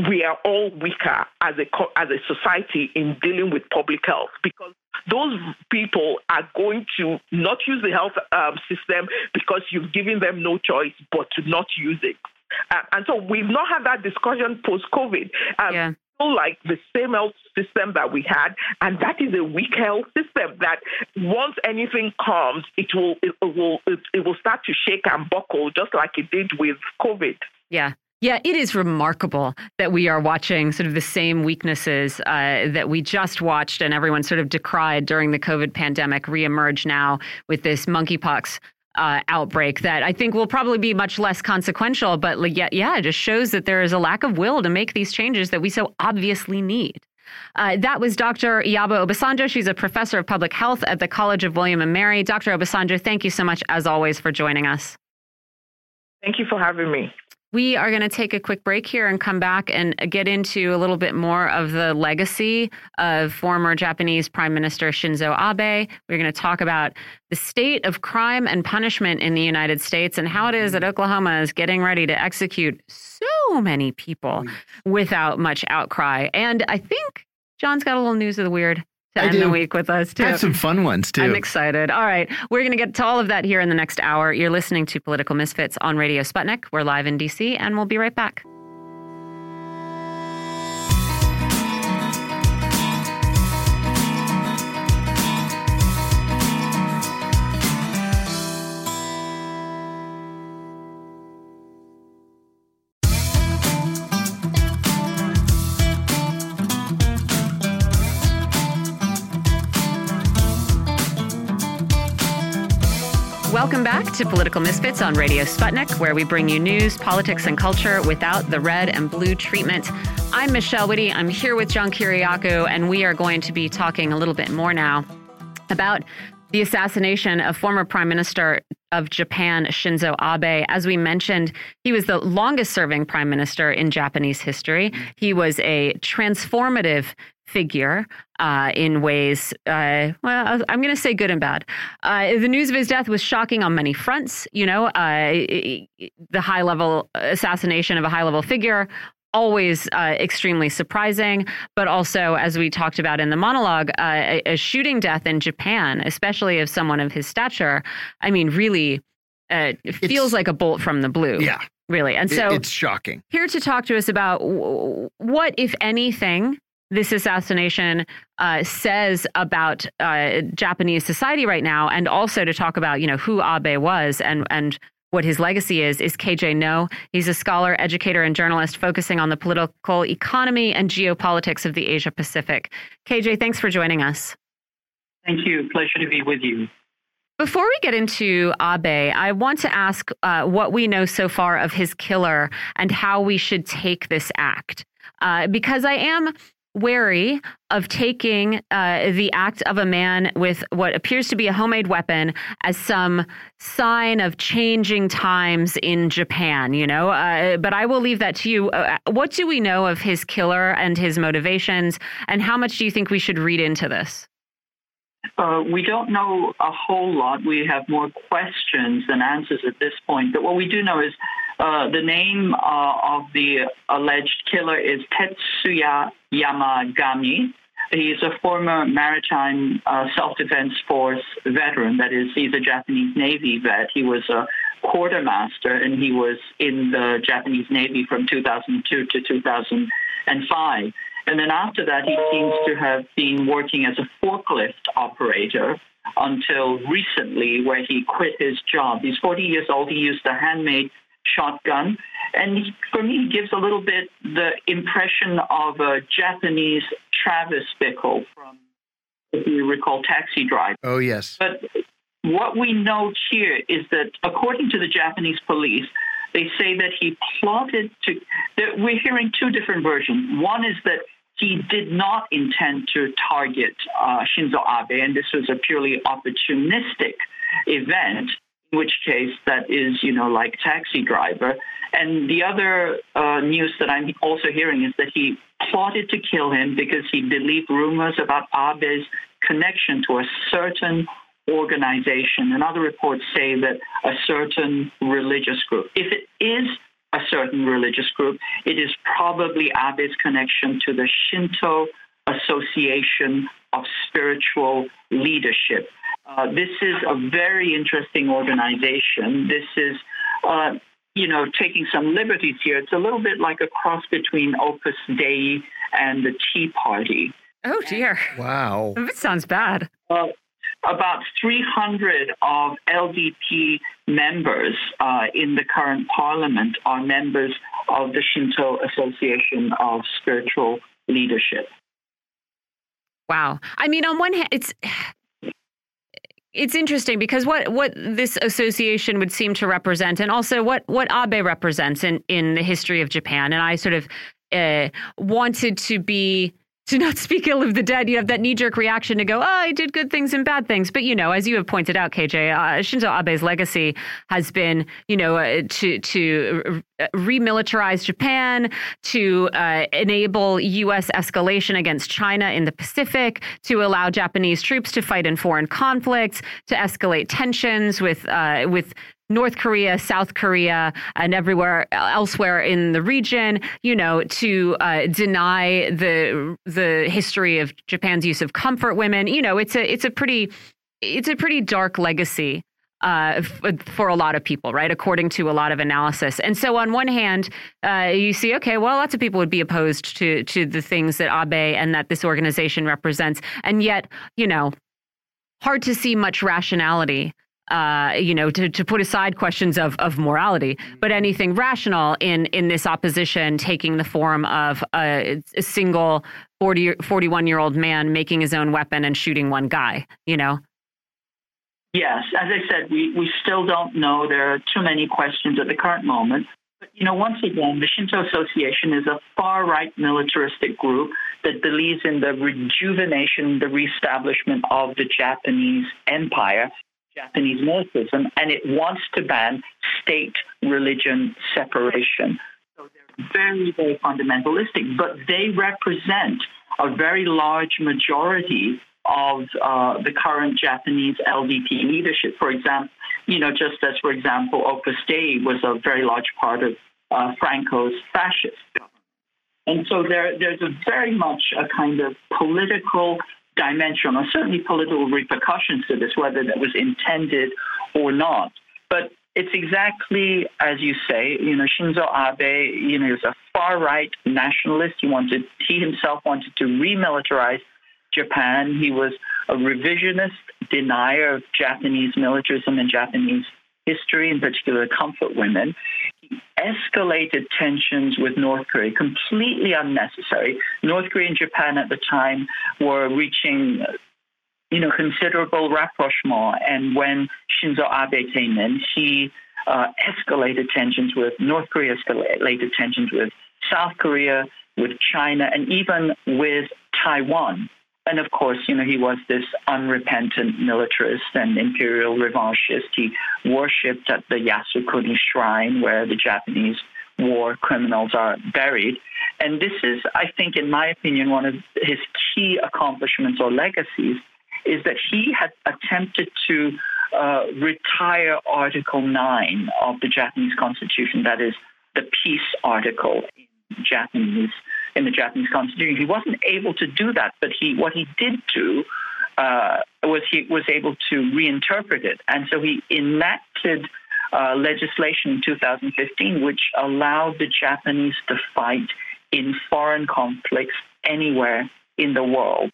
we are all weaker as a as a society in dealing with public health because those people are going to not use the health um, system because you've given them no choice but to not use it. Uh, and so we've not had that discussion post COVID. Um, yeah. Like the same health system that we had, and that is a weak health system. That once anything comes, it will it, will it, it will start to shake and buckle, just like it did with COVID. Yeah. Yeah, it is remarkable that we are watching sort of the same weaknesses uh, that we just watched and everyone sort of decried during the COVID pandemic reemerge now with this monkeypox uh, outbreak that I think will probably be much less consequential, but like, yeah, yeah, it just shows that there is a lack of will to make these changes that we so obviously need. Uh, that was Dr. Iyabo Obasanjo. She's a professor of public health at the College of William and Mary. Dr. Obasanjo, thank you so much, as always, for joining us. Thank you for having me. We are going to take a quick break here and come back and get into a little bit more of the legacy of former Japanese Prime Minister Shinzo Abe. We're going to talk about the state of crime and punishment in the United States and how it is that Oklahoma is getting ready to execute so many people mm. without much outcry. And I think John's got a little news of the weird to I end do. the week with us too. Had some fun ones too. I'm excited. All right, we're going to get to all of that here in the next hour. You're listening to Political Misfits on Radio Sputnik. We're live in DC, and we'll be right back. Welcome back to Political Misfits on Radio Sputnik, where we bring you news, politics, and culture without the red and blue treatment. I'm Michelle Witte. I'm here with John Kiriakou, and we are going to be talking a little bit more now about the assassination of former Prime Minister of Japan, Shinzo Abe. As we mentioned, he was the longest serving prime minister in Japanese history. He was a transformative figure uh, in ways, uh, well, I'm going to say good and bad. Uh, the news of his death was shocking on many fronts. You know, uh, the high level assassination of a high level figure. Always uh, extremely surprising, but also, as we talked about in the monologue, uh, a, a, shooting death in Japan, especially of someone of his stature. I mean, really, feels like a bolt from the blue. Yeah, really. And so it's shocking. Here to talk to us about what, if anything, this assassination uh, says about uh, Japanese society right now, and also to talk about you know who Abe was and and what his legacy is, is KJ Noh. He's a scholar, educator, and journalist focusing on the political economy and geopolitics of the Asia Pacific. KJ, thanks for joining us. Thank you. Pleasure to be with you. Before we get into Abe, I want to ask uh, what we know so far of his killer and how we should take this act. Uh, because I am wary of taking uh, the act of a man with what appears to be a homemade weapon as some sign of changing times in Japan, you know? Uh, but I will leave that to you. Uh, what do we know of his killer and his motivations, and how much do you think we should read into this? Uh, we don't know a whole lot. We have more questions than answers at this point. But what we do know is uh, the name uh, of the alleged killer is Tetsuya Yamagami. He's a former maritime uh, self-defense force veteran. That is, he's a Japanese Navy vet. He was a quartermaster, and he was in the Japanese Navy from 2002 to 2005. And then after that, he seems to have been working as a forklift operator until recently, where he quit his job. He's 40 years old. He used a handmade shotgun. And for me, he gives a little bit the impression of a Japanese Travis Bickle from, if you recall, Taxi Driver. Oh, yes. But what we know here is that, according to the Japanese police, they say that he plotted to. That we're hearing two different versions. One is that he did not intend to target uh, Shinzo Abe, and this was a purely opportunistic event. In which case, that is, you know, like taxi driver. And the other uh, news that I'm also hearing is that he plotted to kill him because he believed rumors about Abe's connection to a certain organization. And other reports say that a certain religious group. If it is a certain religious group, it is probably Abe's connection to the Shinto Association of Spiritual Leadership. Uh, this is a very interesting organization. This is, uh, you know, taking some liberties here. It's a little bit like a cross between Opus Dei and the Tea Party. Oh dear! Wow, that sounds bad. Uh, about 300 of LDP members uh, in the current parliament are members of the Shinto Association of Spiritual Leadership. Wow. I mean, on one hand, it's it's interesting because what what this association would seem to represent, and also what what Abe represents in in the history of Japan, and I sort of uh, wanted to be to not speak ill of the dead, you have that knee jerk reaction to go, oh, I did good things and bad things. But, you know, as you have pointed out, KJ, uh, Shinzo Abe's legacy has been, you know, uh, to, to remilitarize Japan, to uh, enable U.S. escalation against China in the Pacific, to allow Japanese troops to fight in foreign conflicts, to escalate tensions with, uh, with North Korea, South Korea, and everywhere elsewhere in the region, you know, to uh, deny the the history of Japan's use of comfort women. You know, it's a it's a pretty it's a pretty dark legacy uh, for a lot of people, right? According to a lot of analysis. And so, on one hand, uh, you see, okay, well, lots of people would be opposed to to the things that Abe and that this organization represents, and yet, you know, hard to see much rationality uh, you know, to, to put aside questions of, of morality, but anything rational in, in this opposition taking the form of a, a single 40, 41 year old man making his own weapon and shooting one guy, you know? Yes, as I said, we, we still don't know. There are too many questions at the current moment. But, you know, once again, the Shinto Association is a far right militaristic group that believes in the rejuvenation, the reestablishment of the Japanese empire Japanese militarism, and it wants to ban state religion separation. So they're very, very fundamentalistic, but they represent a very large majority of uh, the current Japanese LDP leadership. For example, you know, just as, for example, Opus Dei was a very large part of uh, Franco's fascist government. And so there, there's a very much a kind of political dimension or certainly political repercussions to this, whether that was intended or not. But it's exactly as you say. You know, Shinzo Abe, you know, is a far right nationalist. He wanted, he himself wanted to remilitarize Japan. He was a revisionist denier of Japanese militarism and Japanese history, in particular, comfort women escalated tensions with North Korea, completely unnecessary. North Korea and Japan at the time were reaching, you know, considerable rapprochement. And when Shinzo Abe came in, he uh, escalated tensions with North Korea, escalated tensions with South Korea, with China, and even with Taiwan. And of course, you know, he was this unrepentant militarist and imperial revanchist. He worshipped at the Yasukuni shrine where the Japanese war criminals are buried. And this is, I think, in my opinion, one of his key accomplishments or legacies is that he had attempted to uh, retire Article 9 of the Japanese Constitution, that is, the peace article in Japanese in the Japanese constitution. He wasn't able to do that, but he what he did do uh, was he was able to reinterpret it, and so he enacted uh, legislation in 2015 which allowed the Japanese to fight in foreign conflicts anywhere in the world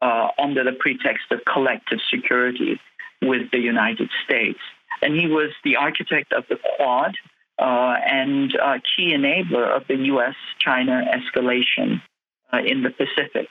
uh, under the pretext of collective security with the United States. And he was the architect of the Quad, and uh, key enabler of the U.S. China escalation uh, in the Pacific.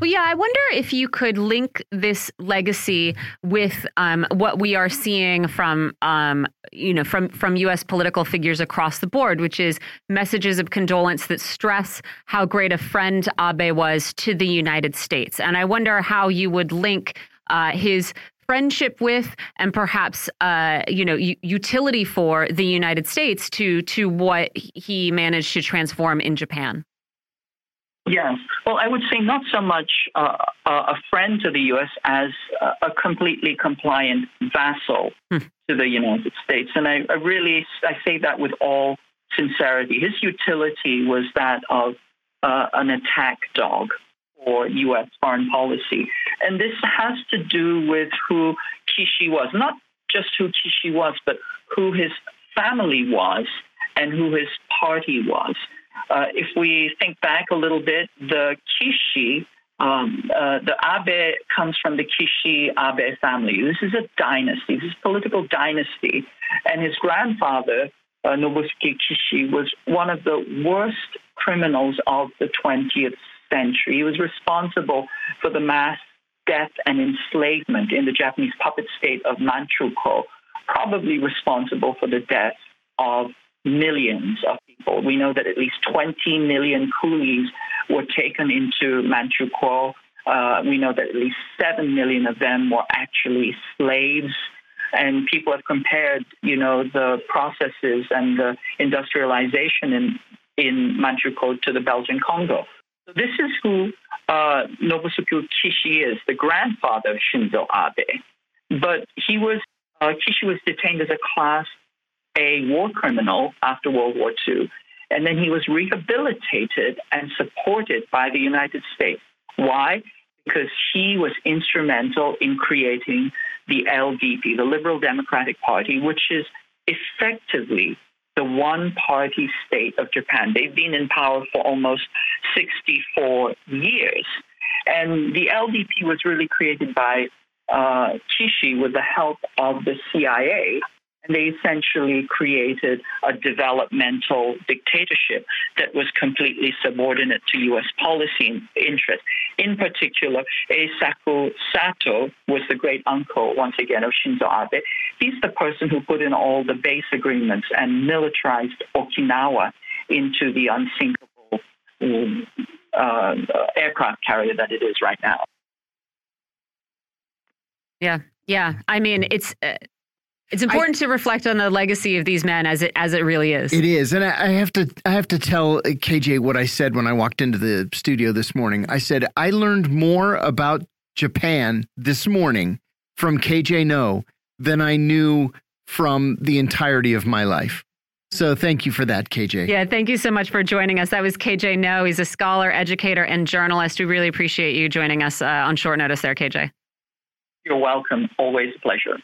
Well, yeah, I wonder if you could link this legacy with um, what we are seeing from, um, you know, from from U.S. political figures across the board, which is messages of condolence that stress how great a friend Abe was to the United States. And I wonder how you would link uh, his friendship with and perhaps uh, you know utility for the United States to to what he managed to transform in Japan. Yes. Well, I would say not so much uh, a friend to the U.S. as a completely compliant vassal hmm. to the United States. And I, I, really I say that with all sincerity. His utility was that of uh, an attack dog for U.S. foreign policy. And this has to do with who Kishi was, not just who Kishi was, but who his family was and who his party was. Uh, if we think back a little bit, the Kishi, um, uh, the Abe comes from the Kishi Abe family. This is a dynasty, this is a political dynasty. And his grandfather, uh, Nobusuke Kishi, was one of the worst criminals of the 20th century. He was responsible for the mass death and enslavement in the Japanese puppet state of Manchukuo, probably responsible for the death of millions of people. We know that at least 20 million coolies were taken into Manchukuo. Uh, we know that at least 7 million of them were actually slaves. And people have compared, you know, the processes and the industrialization in, in Manchukuo to the Belgian Congo. This is who uh, Nobusuke Kishi is, the grandfather of Shinzo Abe. But he was, uh, Kishi was detained as a class a war criminal after World War II. And then he was rehabilitated and supported by the United States. Why? Because he was instrumental in creating the LDP, the Liberal Democratic Party, which is effectively the one party state of Japan. They've been in power for almost 64 years. And the LDP was really created by uh, Kishi with the help of the CIA and they essentially created a developmental dictatorship that was completely subordinate to U.S. policy and interest. In particular, Eisaku Sato was the great uncle, once again, of Shinzo Abe. He's the person who put in all the base agreements and militarized Okinawa into the unsinkable um, uh, aircraft carrier that it is right now. Yeah, yeah. I mean, it's. Uh it's important I, to reflect on the legacy of these men as it as it really is. It is, and I, I have to I have to tell KJ what I said when I walked into the studio this morning. I said I learned more about Japan this morning from KJ Noh than I knew from the entirety of my life. So thank you for that, KJ. Yeah, thank you so much for joining us. That was KJ Noh. He's a scholar, educator, and journalist. We really appreciate you joining us uh, on short notice there, KJ. You're welcome. Always a pleasure.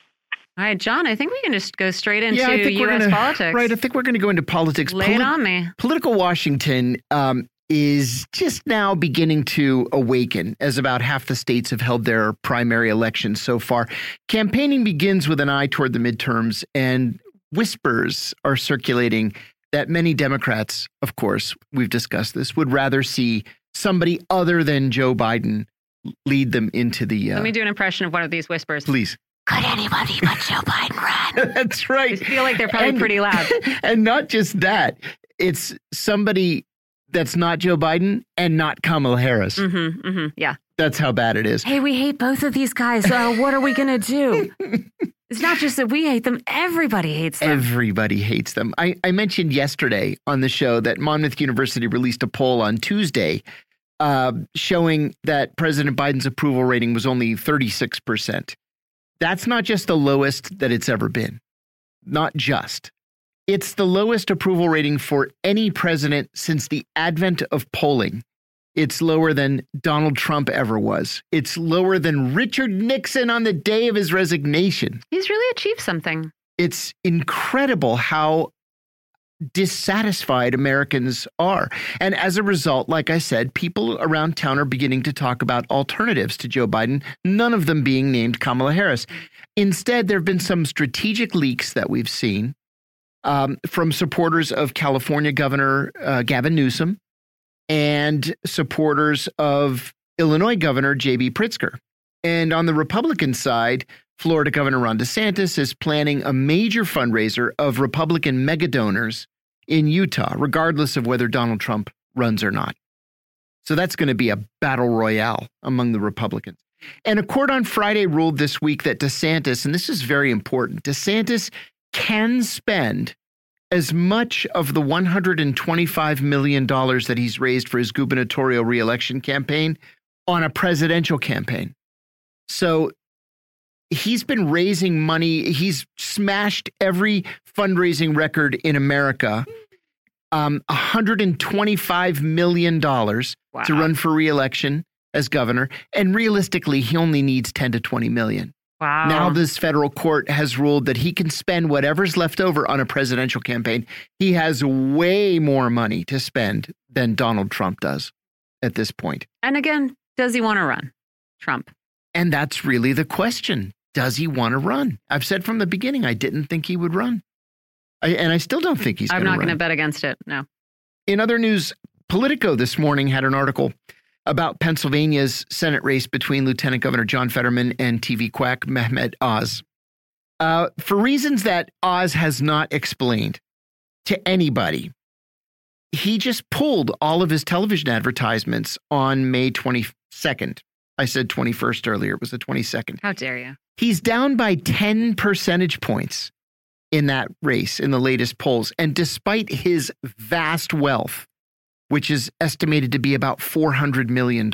All right, John, I think we can just go straight into yeah, U.S. Gonna, politics. Right, I think we're going to go into politics. Lay Poli it on me. Political Washington um, is just now beginning to awaken as about half the states have held their primary elections so far. Campaigning begins with an eye toward the midterms, and whispers are circulating that many Democrats, of course, we've discussed this, would rather see somebody other than Joe Biden lead them into the. Uh, Let me do an impression of one of these whispers. Please. Could anybody but Joe Biden run? That's right. I feel like they're probably and, pretty loud. And not just that, it's somebody that's not Joe Biden and not Kamala Harris. Mm -hmm, mm -hmm, yeah. That's how bad it is. Hey, we hate both of these guys. Uh, what are we going to do? It's not just that we hate them, everybody hates them. Everybody hates them. I, I mentioned yesterday on the show that Monmouth University released a poll on Tuesday uh, showing that President Biden's approval rating was only 36%. That's not just the lowest that it's ever been. Not just. It's the lowest approval rating for any president since the advent of polling. It's lower than Donald Trump ever was. It's lower than Richard Nixon on the day of his resignation. He's really achieved something. It's incredible how dissatisfied Americans are. And as a result, like I said, people around town are beginning to talk about alternatives to Joe Biden, none of them being named Kamala Harris. Instead, there have been some strategic leaks that we've seen um, from supporters of California Governor uh, Gavin Newsom and supporters of Illinois Governor J.B. Pritzker. And on the Republican side, Florida Governor Ron DeSantis is planning a major fundraiser of Republican mega donors in Utah, regardless of whether Donald Trump runs or not. So that's going to be a battle royale among the Republicans. And a court on Friday ruled this week that DeSantis, and this is very important, DeSantis can spend as much of the $125 million that he's raised for his gubernatorial reelection campaign on a presidential campaign. So he's been raising money. He's smashed every fundraising record in America. Um, $125 million wow. to run for reelection as governor. And realistically, he only needs 10 to 20 million. Wow. Now, this federal court has ruled that he can spend whatever's left over on a presidential campaign. He has way more money to spend than Donald Trump does at this point. And again, does he want to run? Trump. And that's really the question. Does he want to run? I've said from the beginning I didn't think he would run. I, and I still don't think he's I'm not going to bet against it. No. In other news, Politico this morning had an article about Pennsylvania's Senate race between Lieutenant Governor John Fetterman and TV quack Mehmet Oz. Uh, for reasons that Oz has not explained to anybody, he just pulled all of his television advertisements on May 22nd. I said 21st earlier. It was the 22nd. How dare you? He's down by 10 percentage points in that race in the latest polls. And despite his vast wealth, which is estimated to be about $400 million.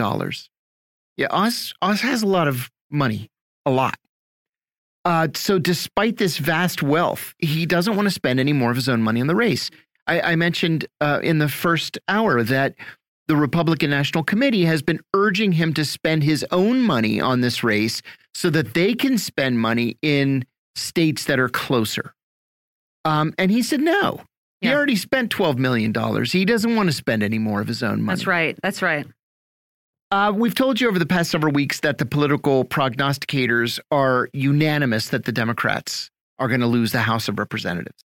Yeah, Oz, Oz has a lot of money, a lot. Uh, so, despite this vast wealth, he doesn't want to spend any more of his own money on the race. I, I mentioned uh, in the first hour that the Republican National Committee has been urging him to spend his own money on this race so that they can spend money in states that are closer. Um, and he said no. Yeah. He already spent $12 million. He doesn't want to spend any more of his own money. That's right. That's right. Uh, we've told you over the past several weeks that the political prognosticators are unanimous that the Democrats are going to lose the House of Representatives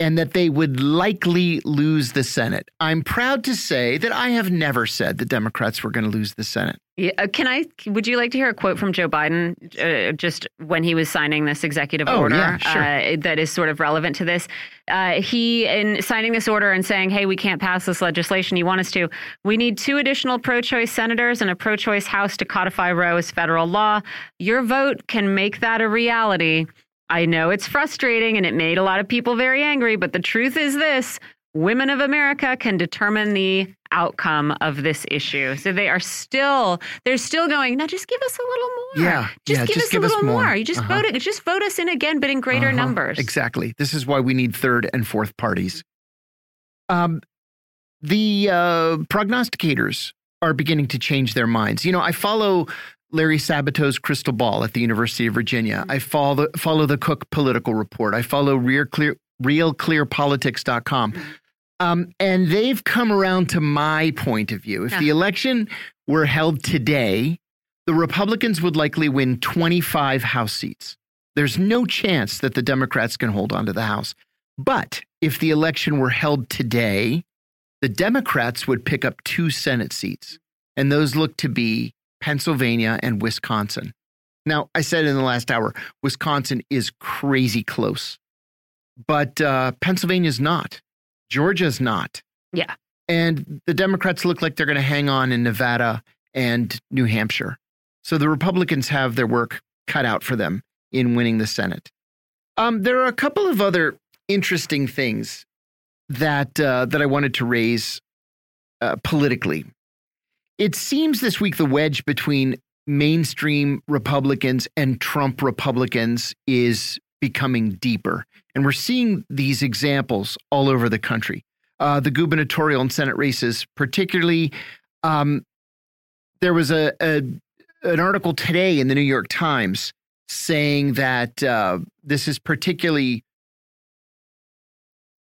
and that they would likely lose the Senate. I'm proud to say that I have never said the Democrats were going to lose the Senate. Yeah, uh, can I? Would you like to hear a quote from Joe Biden uh, just when he was signing this executive oh, order yeah, sure. uh, that is sort of relevant to this? Uh, he, in signing this order and saying, "Hey, we can't pass this legislation. You want us to? We need two additional pro-choice senators and a pro-choice House to codify Roe as federal law. Your vote can make that a reality." I know it's frustrating and it made a lot of people very angry, but the truth is this women of America can determine the outcome of this issue. So they are still, they're still going, now just give us a little more. Yeah. Just yeah, give just us give a little more. more. You just uh -huh. vote it, just vote us in again, but in greater uh -huh. numbers. Exactly. This is why we need third and fourth parties. Um, the uh, prognosticators are beginning to change their minds. You know, I follow Larry Sabato's Crystal Ball at the University of Virginia. Mm-hmm. I follow the, follow the Cook Political Report. I follow Real Clear, RealClearPolitics.com. Mm-hmm. Um, and they've come around to my point of view. If yeah. the uh-huh. election were held today, the Republicans would likely win 25 House seats. There's no chance that the Democrats can hold on to the House. But if the election were held today, the Democrats would pick up two Senate seats. And those look to be Pennsylvania, and Wisconsin. Now, I said in the last hour, Wisconsin is crazy close, but uh, Pennsylvania's not. Georgia's not. Yeah. And the Democrats look like they're going to hang on in Nevada and New Hampshire. So the Republicans have their work cut out for them in winning the Senate. Um, there are a couple of other interesting things that uh, that I wanted to raise uh, politically it seems this week the wedge between mainstream Republicans and Trump Republicans is becoming deeper. And we're seeing these examples all over the country. Uh, the gubernatorial and Senate races, particularly, um, there was a, a, an article today in the New York Times saying that uh, this is particularly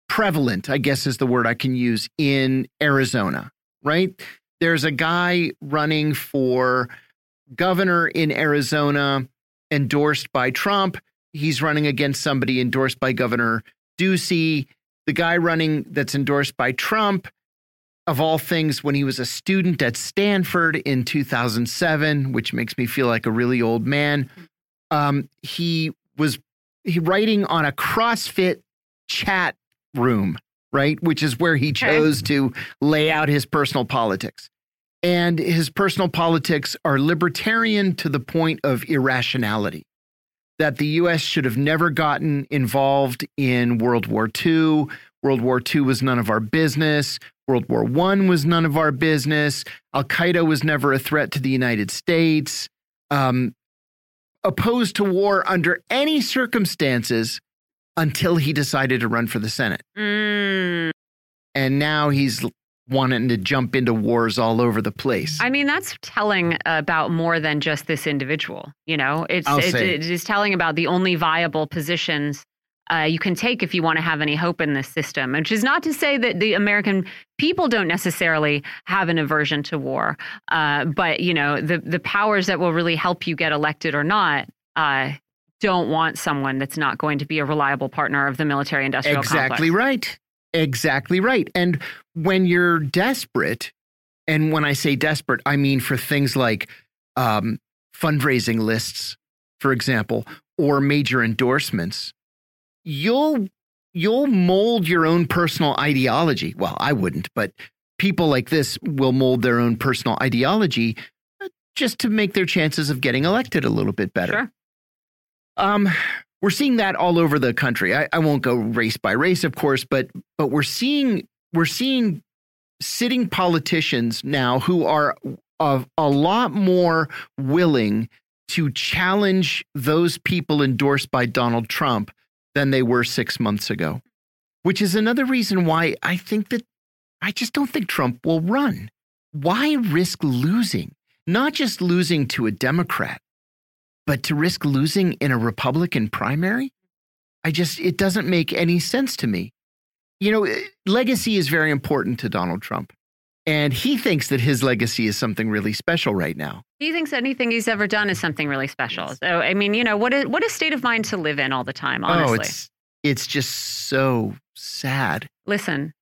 prevalent, I guess is the word I can use, in Arizona, right? There's a guy running for governor in Arizona endorsed by Trump. He's running against somebody endorsed by Governor Ducey. The guy running that's endorsed by Trump of all things, when he was a student at Stanford in 2007, which makes me feel like a really old man, um, he was he writing on a CrossFit chat room, right? Which is where he chose to lay out his personal politics. And his personal politics are libertarian to the point of irrationality. That the US should have never gotten involved in World War II. World War II was none of our business. World War I was none of our business. Al Qaeda was never a threat to the United States. Um, opposed to war under any circumstances until he decided to run for the Senate. Mm. And now he's wanting to jump into wars all over the place. I mean, that's telling about more than just this individual. You know, it's, it's it is telling about the only viable positions uh, you can take if you want to have any hope in this system. Which is not to say that the American people don't necessarily have an aversion to war, uh, but you know the the powers that will really help you get elected or not. Uh, don't want someone that's not going to be a reliable partner of the military industrial complex. exactly complex. right exactly right and when you're desperate and when i say desperate i mean for things like um, fundraising lists for example or major endorsements you'll you'll mold your own personal ideology. Well, I wouldn't, but people like this will mold their own personal ideology uh, just to make their chances of getting elected a little bit better. Sure. Um, we're seeing that all over the country. I, I won't go race by race, of course, but but we're seeing we're seeing sitting politicians now who are a, a lot more willing to challenge those people endorsed by Donald Trump than they were six months ago, which is another reason why I think that I just don't think Trump will run. Why risk losing? Not just losing to a Democrat, but to risk losing in a Republican primary? I just, it doesn't make any sense to me. You know, eh, legacy is very important to Donald Trump. And he thinks that his legacy is something really special right now. He thinks anything he's ever done is something really special. Yes. So, I mean, you know, what a, what a state of mind to live in all the time, honestly. Oh, it's, it's just so sad. Listen,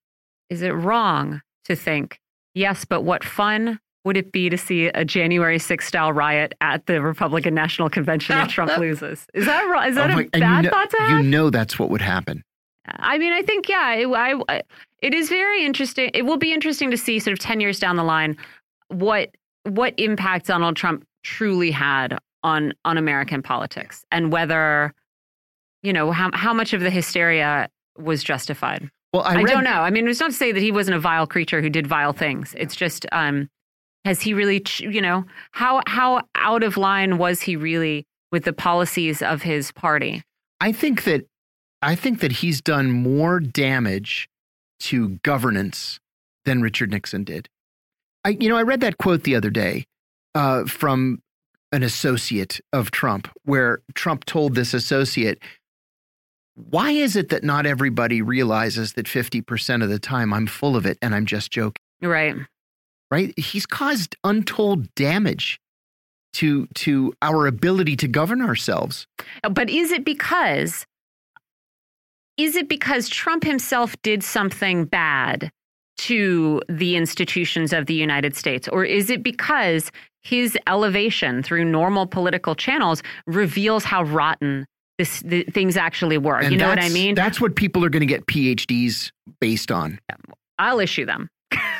is it wrong to think, yes, but what fun would it be to see a January 6th style riot at the Republican National Convention if Trump loses? Is that wrong? Is that oh my, a bad you know, thought to have? You know that's what would happen. I mean, I think, yeah, it, I, it is very interesting. It will be interesting to see sort of 10 years down the line what what impact Donald Trump truly had on on American politics and whether you know how how much of the hysteria was justified. Well, I, I don't know. I mean, it's not to say that he wasn't a vile creature who did vile things. It's just um has he really you know how how out of line was he really with the policies of his party? I think that I think that he's done more damage to governance than Richard Nixon did. I, you know, I read that quote the other day uh, from an associate of Trump, where Trump told this associate, "Why is it that not everybody realizes that fifty percent of the time I'm full of it and I'm just joking?" Right. Right. He's caused untold damage to to our ability to govern ourselves. But is it because is it because Trump himself did something bad to the institutions of the United States? Or is it because his elevation through normal political channels reveals how rotten this, the, things actually were. And you know what I mean? That's what people are going to get PhDs based on. I'll issue them.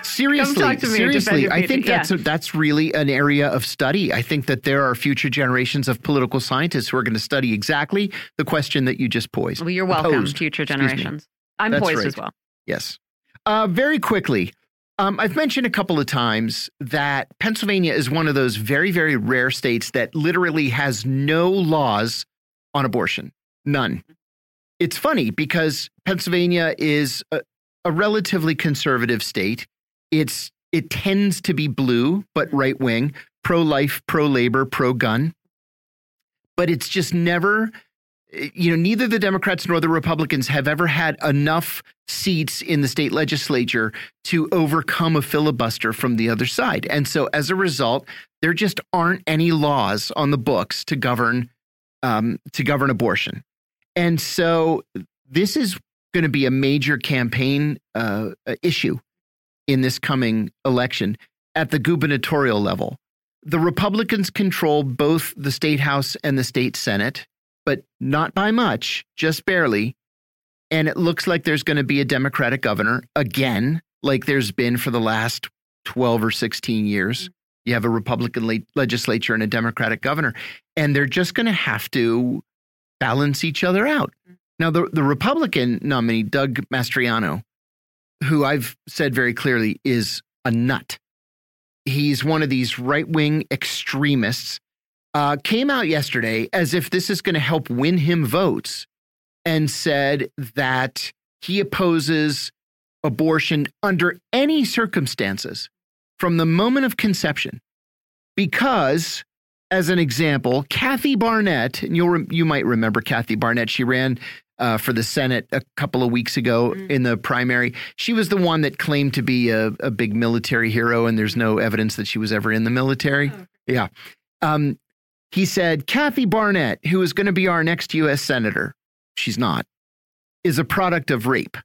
Seriously, seriously, I think that's yeah. a, that's really an area of study. I think that there are future generations of political scientists who are going to study exactly the question that you just posed. Well, you're welcome, posed. future generations. I'm that's poised right. as well. Yes. Uh, very quickly, um, I've mentioned a couple of times that Pennsylvania is one of those very, very rare states that literally has no laws on abortion. None. It's funny because Pennsylvania is a relatively conservative state. It's it tends to be blue, but right wing, pro life, pro labor, pro gun. But it's just never, you know, neither the Democrats nor the Republicans have ever had enough seats in the state legislature to overcome a filibuster from the other side. And so as a result, there just aren't any laws on the books to govern um, to govern abortion. And so this is going to be a major campaign uh, issue in this coming election at the gubernatorial level. The Republicans control both the state house and the state senate, but not by much, just barely. And it looks like there's going to be a Democratic governor again, like there's been for the last 12 or 16 years. You have a Republican le legislature and a Democratic governor, and they're just going to have to balance each other out. Now, the, the Republican nominee, Doug Mastriano, who I've said very clearly is a nut. He's one of these right wing extremists. Uh, came out yesterday as if this is going to help win him votes and said that he opposes abortion under any circumstances from the moment of conception because as an example Kathy Barnette and you'll you might remember Kathy Barnette she ran uh, for the Senate a couple of weeks ago mm. in the primary. She was the one that claimed to be a, a, big military hero, and there's no evidence that she was ever in the military. Oh. Yeah. Um, he said, Kathy Barnette, who is going to be our next U.S. Senator, she's not, is a product of rape.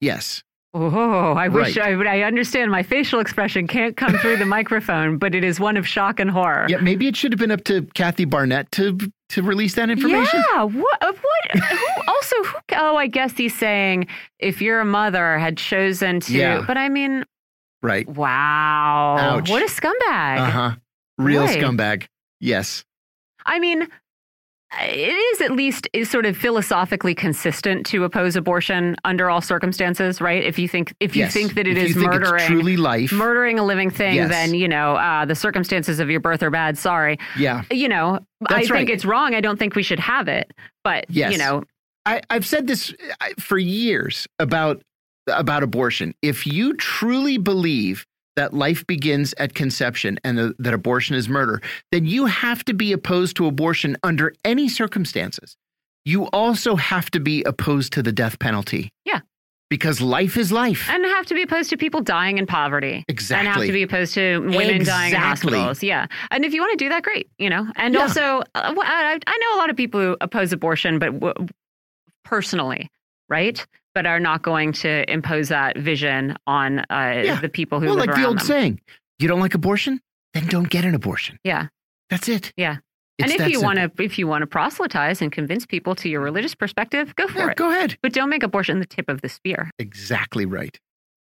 Yes. Oh, I wish I, I understand. My facial expression can't come through the microphone, but it is one of shock and horror. Yeah, maybe it should have been up to Kathy Barnette to to release that information. Yeah. What? What? who, also, who? Oh, I guess he's saying if your mother had chosen to. Yeah. But I mean, right. Wow. Ouch. What a scumbag. Uh huh. Real Boy. scumbag. Yes. I mean, it is at least sort of philosophically consistent to oppose abortion under all circumstances, right? If you think if you yes. think that it if is murdering truly life, murdering a living thing, yes. then you know uh, the circumstances of your birth are bad. Sorry. Yeah. You know, That's I right. think it's wrong. I don't think we should have it. But yes. you know, I, I've said this for years about about abortion. If you truly believe that life begins at conception and the, that abortion is murder, then you have to be opposed to abortion under any circumstances. You also have to be opposed to the death penalty. Yeah. Because life is life. And have to be opposed to people dying in poverty. Exactly. And have to be opposed to women exactly. dying in hospitals. Yeah. And if you want to do that, great. You know, and yeah. also, uh, I, I know a lot of people who oppose abortion, but personally, right? But are not going to impose that vision on uh, yeah. the people who well, like the old them. saying, you don't like abortion, then don't get an abortion. Yeah, that's it. Yeah. It's and if you want to, if you want to proselytize and convince people to your religious perspective, go for yeah, it. Go ahead, but don't make abortion the tip of the spear. Exactly right.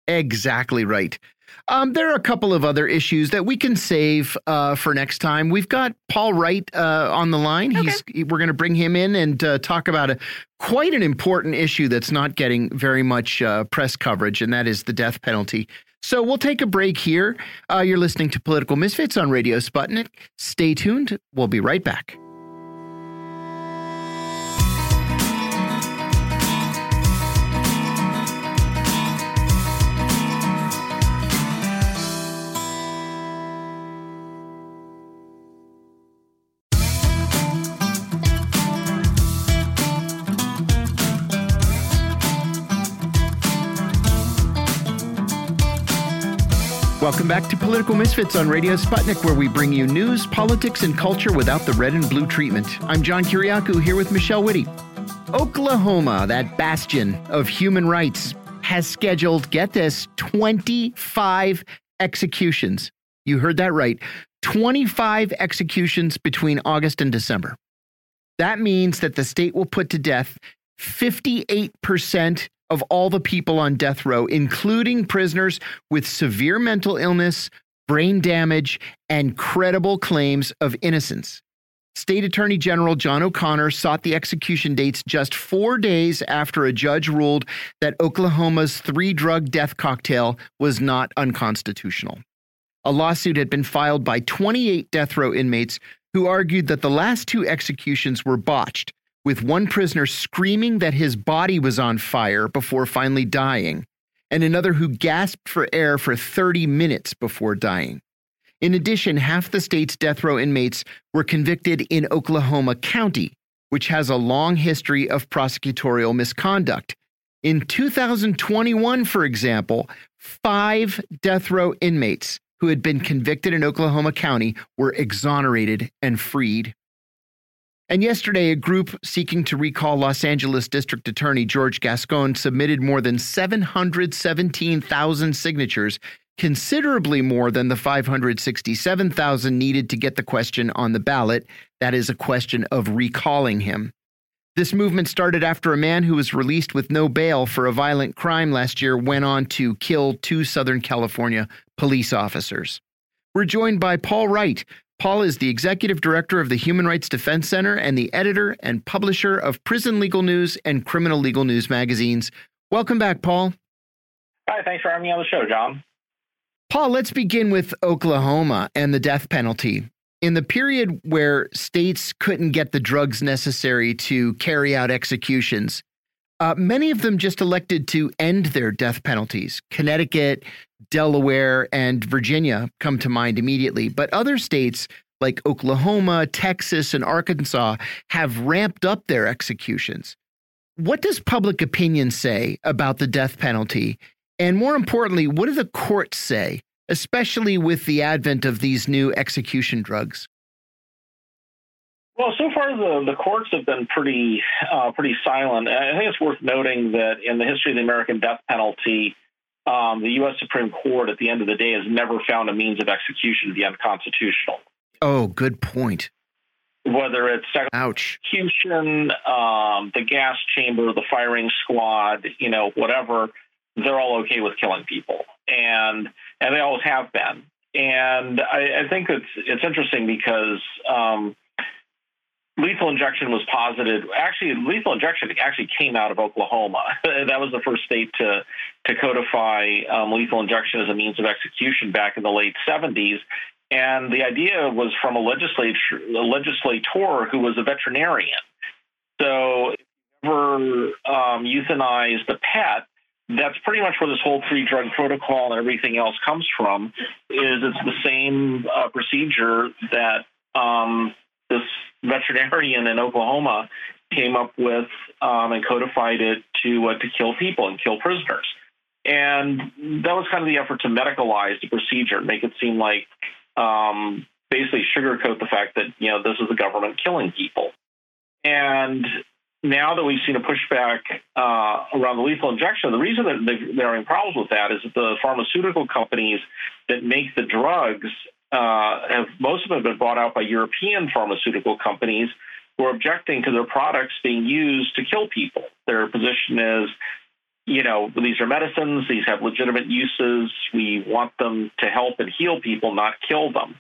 Exactly right. Um, there are a couple of other issues that we can save uh, for next time. We've got Paul Wright uh, on the line. Okay. He's we're going to bring him in and uh, talk about a quite an important issue that's not getting very much uh, press coverage, and that is the death penalty. So we'll take a break here. Uh, you're listening to Political Misfits on Radio Sputnik. Stay tuned. We'll be right back. Welcome back to Political Misfits on Radio Sputnik, where we bring you news, politics, and culture without the red and blue treatment. I'm John Kiriakou here with Michelle Witte. Oklahoma, that bastion of human rights, has scheduled, get this, 25 executions. You heard that right. 25 executions between August and December. That means that the state will put to death 58% of all the people on death row, including prisoners with severe mental illness, brain damage, and credible claims of innocence. State Attorney General John O'Connor sought the execution dates just four days after a judge ruled that Oklahoma's three drug death cocktail was not unconstitutional. A lawsuit had been filed by 28 death row inmates who argued that the last two executions were botched with one prisoner screaming that his body was on fire before finally dying, and another who gasped for air for 30 minutes before dying. In addition, half the state's death row inmates were convicted in Oklahoma County, which has a long history of prosecutorial misconduct. In 2021, for example, five death row inmates who had been convicted in Oklahoma County were exonerated and freed. And yesterday, a group seeking to recall Los Angeles District Attorney George Gascon submitted more than 717,000 signatures, considerably more than the 567,000 needed to get the question on the ballot. That is a question of recalling him. This movement started after a man who was released with no bail for a violent crime last year went on to kill two Southern California police officers. We're joined by Paul Wright. Paul is the executive director of the Human Rights Defense Center and the editor and publisher of Prison Legal News and Criminal Legal News magazines. Welcome back, Paul. Hi, thanks for having me on the show, John. Paul, let's begin with Oklahoma and the death penalty in the period where states couldn't get the drugs necessary to carry out executions, uh, many of them just elected to end their death penalties. Connecticut, Delaware, and Virginia come to mind immediately. But other states like Oklahoma, Texas, and Arkansas have ramped up their executions. What does public opinion say about the death penalty? And more importantly, what do the courts say especially with the advent of these new execution drugs? Well, so far the, the courts have been pretty uh, pretty silent. I think it's worth noting that in the history of the American death penalty, um, the U.S. Supreme Court, at the end of the day, has never found a means of execution to be unconstitutional. Oh, good point. Whether it's Ouch. execution, um, the gas chamber, the firing squad, you know, whatever, they're all okay with killing people, and and they always have been. And I, I think it's it's interesting because um, lethal injection was posited. Actually, lethal injection actually came out of Oklahoma. that was the first state to to codify um, lethal injection as a means of execution back in the late 70s. And the idea was from a legislature, a legislator who was a veterinarian. So, if you ever um, a pet, that's pretty much where this whole three drug protocol and everything else comes from. Is it's the same uh, procedure that um, this veterinarian in Oklahoma came up with um, and codified it to uh, to kill people and kill prisoners. And that was kind of the effort to medicalize the procedure, make it seem like um, basically sugarcoat the fact that you know this is the government killing people. And now that we've seen a pushback uh, around the lethal injection, the reason that they're having problems with that is that the pharmaceutical companies that make the drugs uh, have most of them have been bought out by European pharmaceutical companies who are objecting to their products being used to kill people. Their position is, you know, these are medicines; these have legitimate uses. We want them to help and heal people, not kill them.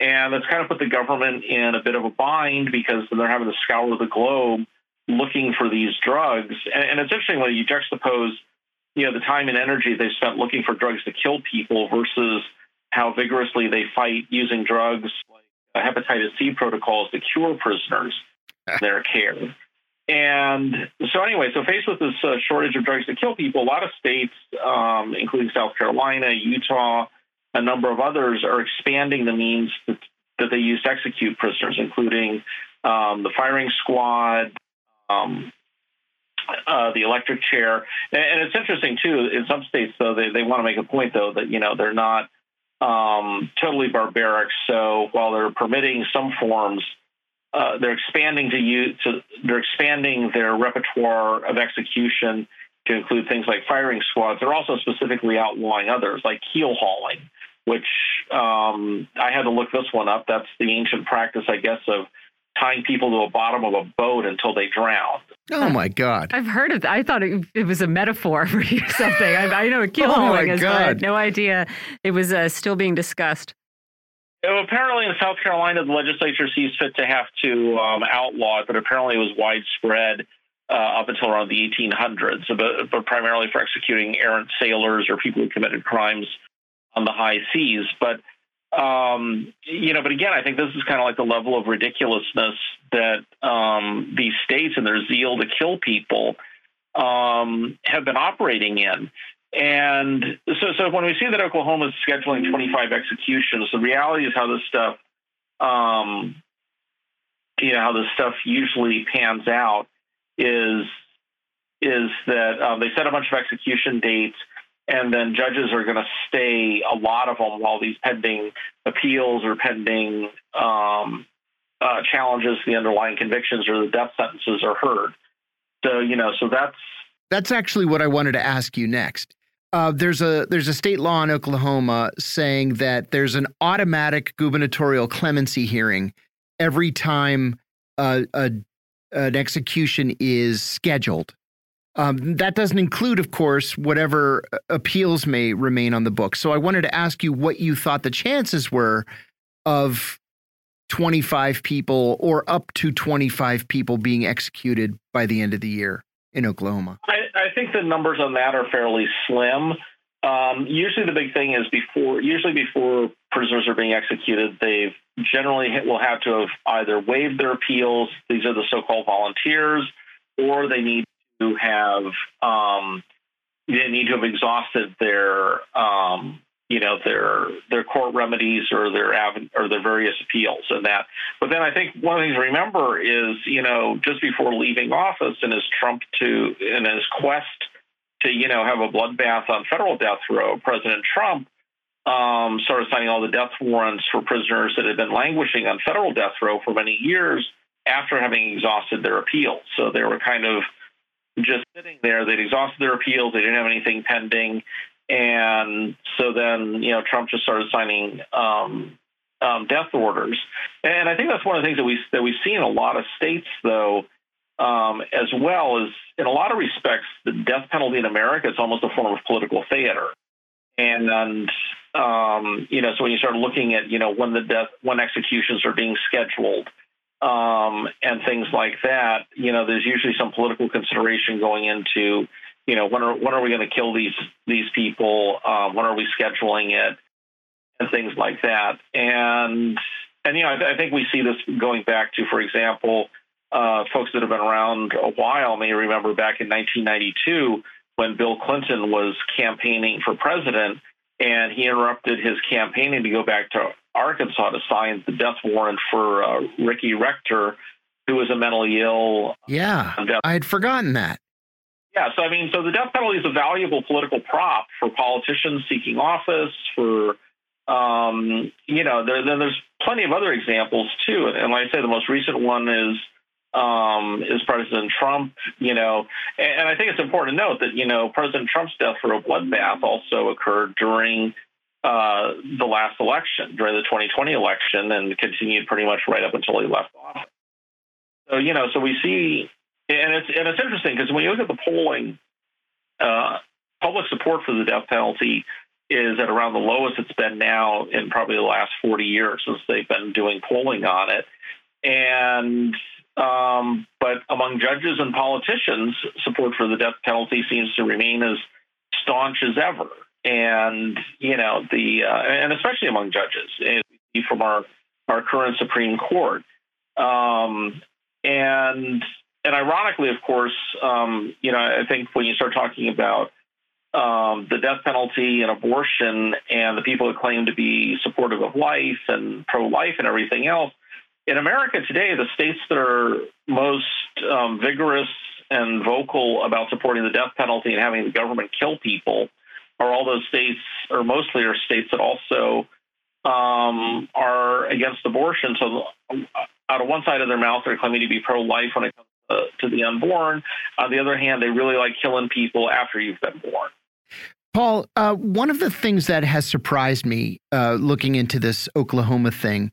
And that's kind of put the government in a bit of a bind because they're having to scour the globe looking for these drugs. And, and it's interesting when you juxtapose, you know, the time and energy they spent looking for drugs to kill people versus how vigorously they fight using drugs like hepatitis C protocols to cure prisoners their care. And so, anyway, so faced with this uh, shortage of drugs to kill people, a lot of states, um, including South Carolina, Utah, a number of others, are expanding the means that, that they use to execute prisoners, including um, the firing squad, um, uh, the electric chair. And, and, it's interesting too. In some states, though, they, they want to make a point though that you know they're not um, totally barbaric. So while they're permitting some forms, uh, they're expanding to use. To, they're expanding their repertoire of execution to include things like firing squads. They're also specifically outlawing others, like keel hauling, which um, I had to look this one up. That's the ancient practice, I guess, of tying people to the bottom of a boat until they drown. Oh my God! I've heard of. That. I thought it, it, was a metaphor for something. I, I know what keel oh is, but I had no idea it was uh, still being discussed. apparently, in South Carolina, the legislature sees fit to have to um, outlaw it, but apparently, it was widespread uh, up until around the 1800s, but, but primarily for executing errant sailors or people who committed crimes on the high seas. But um, you know, but again, I think this is kind of like the level of ridiculousness that um, these states and their zeal to kill people um, have been operating in. And so, so when we see that Oklahoma is scheduling 25 executions, the reality is how this stuff, um, you know, how this stuff usually pans out is is that um, they set a bunch of execution dates and then judges are going to stay a lot of them while these pending appeals or pending um, uh, challenges to the underlying convictions or the death sentences are heard. So you know, so that's that's actually what I wanted to ask you next. Uh, there's a there's a state law in Oklahoma saying that there's an automatic gubernatorial clemency hearing every time uh, a, an execution is scheduled. Um, that doesn't include, of course, whatever appeals may remain on the book. So I wanted to ask you what you thought the chances were of 25 people or up to 25 people being executed by the end of the year in Oklahoma. I, I think the numbers on that are fairly slim. Um, usually, the big thing is before. Usually, before prisoners are being executed, they generally will have to have either waived their appeals. These are the so-called volunteers, or they need to have um, they need to have exhausted their um, you know their their court remedies or their or their various appeals and that. But then I think one of the things to remember is you know just before leaving office and his Trump to in his quest to you know have a bloodbath on federal death row, President Trump um, started signing all the death warrants for prisoners that had been languishing on federal death row for many years after having exhausted their appeals. So they were kind of just sitting there. They'd exhausted their appeals. They didn't have anything pending. And so then, you know, Trump just started signing um, um, death orders. And I think that's one of the things that we that we see in a lot of states, though, um, as well as in a lot of respects, the death penalty in America is almost a form of political theater. And, and um, you know, so when you start looking at, you know, when the death, when executions are being scheduled, um, and things like that, you know, there's usually some political consideration going into you know, when are when are we going to kill these these people? Um, when are we scheduling it? And things like that. And and you know, I, I think we see this going back to, for example, uh, folks that have been around a while may remember back in 1992 when Bill Clinton was campaigning for president, and he interrupted his campaigning to go back to Arkansas to sign the death warrant for uh, Ricky Rector, who was a mentally ill. Yeah, I had forgotten that. Yeah, so I mean, so the death penalty is a valuable political prop for politicians seeking office. For um, you know, there, then there's plenty of other examples too. And like I say, the most recent one is um, is President Trump. You know, and, and I think it's important to note that you know President Trump's death for a bloodbath also occurred during uh, the last election, during the 2020 election, and continued pretty much right up until he left office. So you know, so we see and it's and it's interesting because when you look at the polling, uh, public support for the death penalty is at around the lowest it's been now in probably the last 40 years since they've been doing polling on it. And um, but among judges and politicians, support for the death penalty seems to remain as staunch as ever. And you know the uh, and especially among judges from our our current Supreme Court. Um, and and ironically, of course, um, you know, I think when you start talking about um, the death penalty and abortion and the people who claim to be supportive of life and pro life and everything else, in America today, the states that are most um, vigorous and vocal about supporting the death penalty and having the government kill people are all those states, or mostly are states that also um, are against abortion. So, out of one side of their mouth, they're claiming to be pro life when it comes uh, to the unborn. On the other hand, they really like killing people after you've been born. Paul, uh, one of the things that has surprised me uh, looking into this Oklahoma thing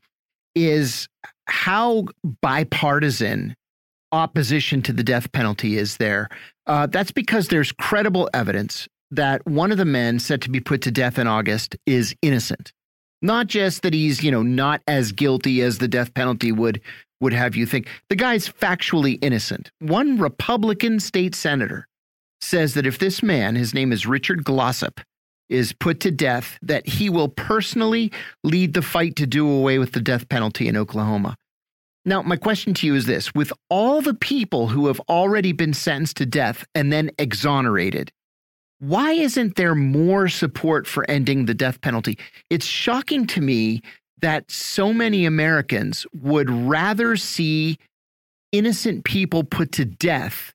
is how bipartisan opposition to the death penalty is there. Uh, that's because there's credible evidence that one of the men set to be put to death in August is innocent. Not just that he's, you know, not as guilty as the death penalty would would have you think. The guy's factually innocent. One Republican state senator says that if this man, his name is Richard Glossip, is put to death, that he will personally lead the fight to do away with the death penalty in Oklahoma. Now, my question to you is this with all the people who have already been sentenced to death and then exonerated, why isn't there more support for ending the death penalty? It's shocking to me that so many Americans would rather see innocent people put to death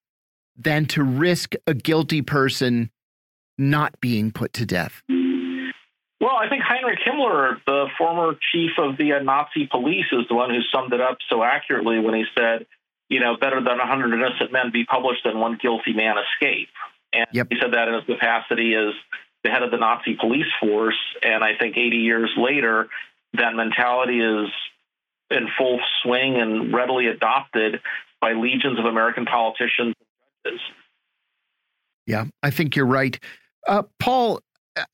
than to risk a guilty person not being put to death? Well, I think Heinrich Himmler, the former chief of the Nazi police, is the one who summed it up so accurately when he said, you know, better than 100 innocent men be published than one guilty man escape. And yep. he said that in his capacity as the head of the Nazi police force. And I think 80 years later, that mentality is in full swing and readily adopted by legions of American politicians and judges. Yeah, I think you're right. Uh, Paul,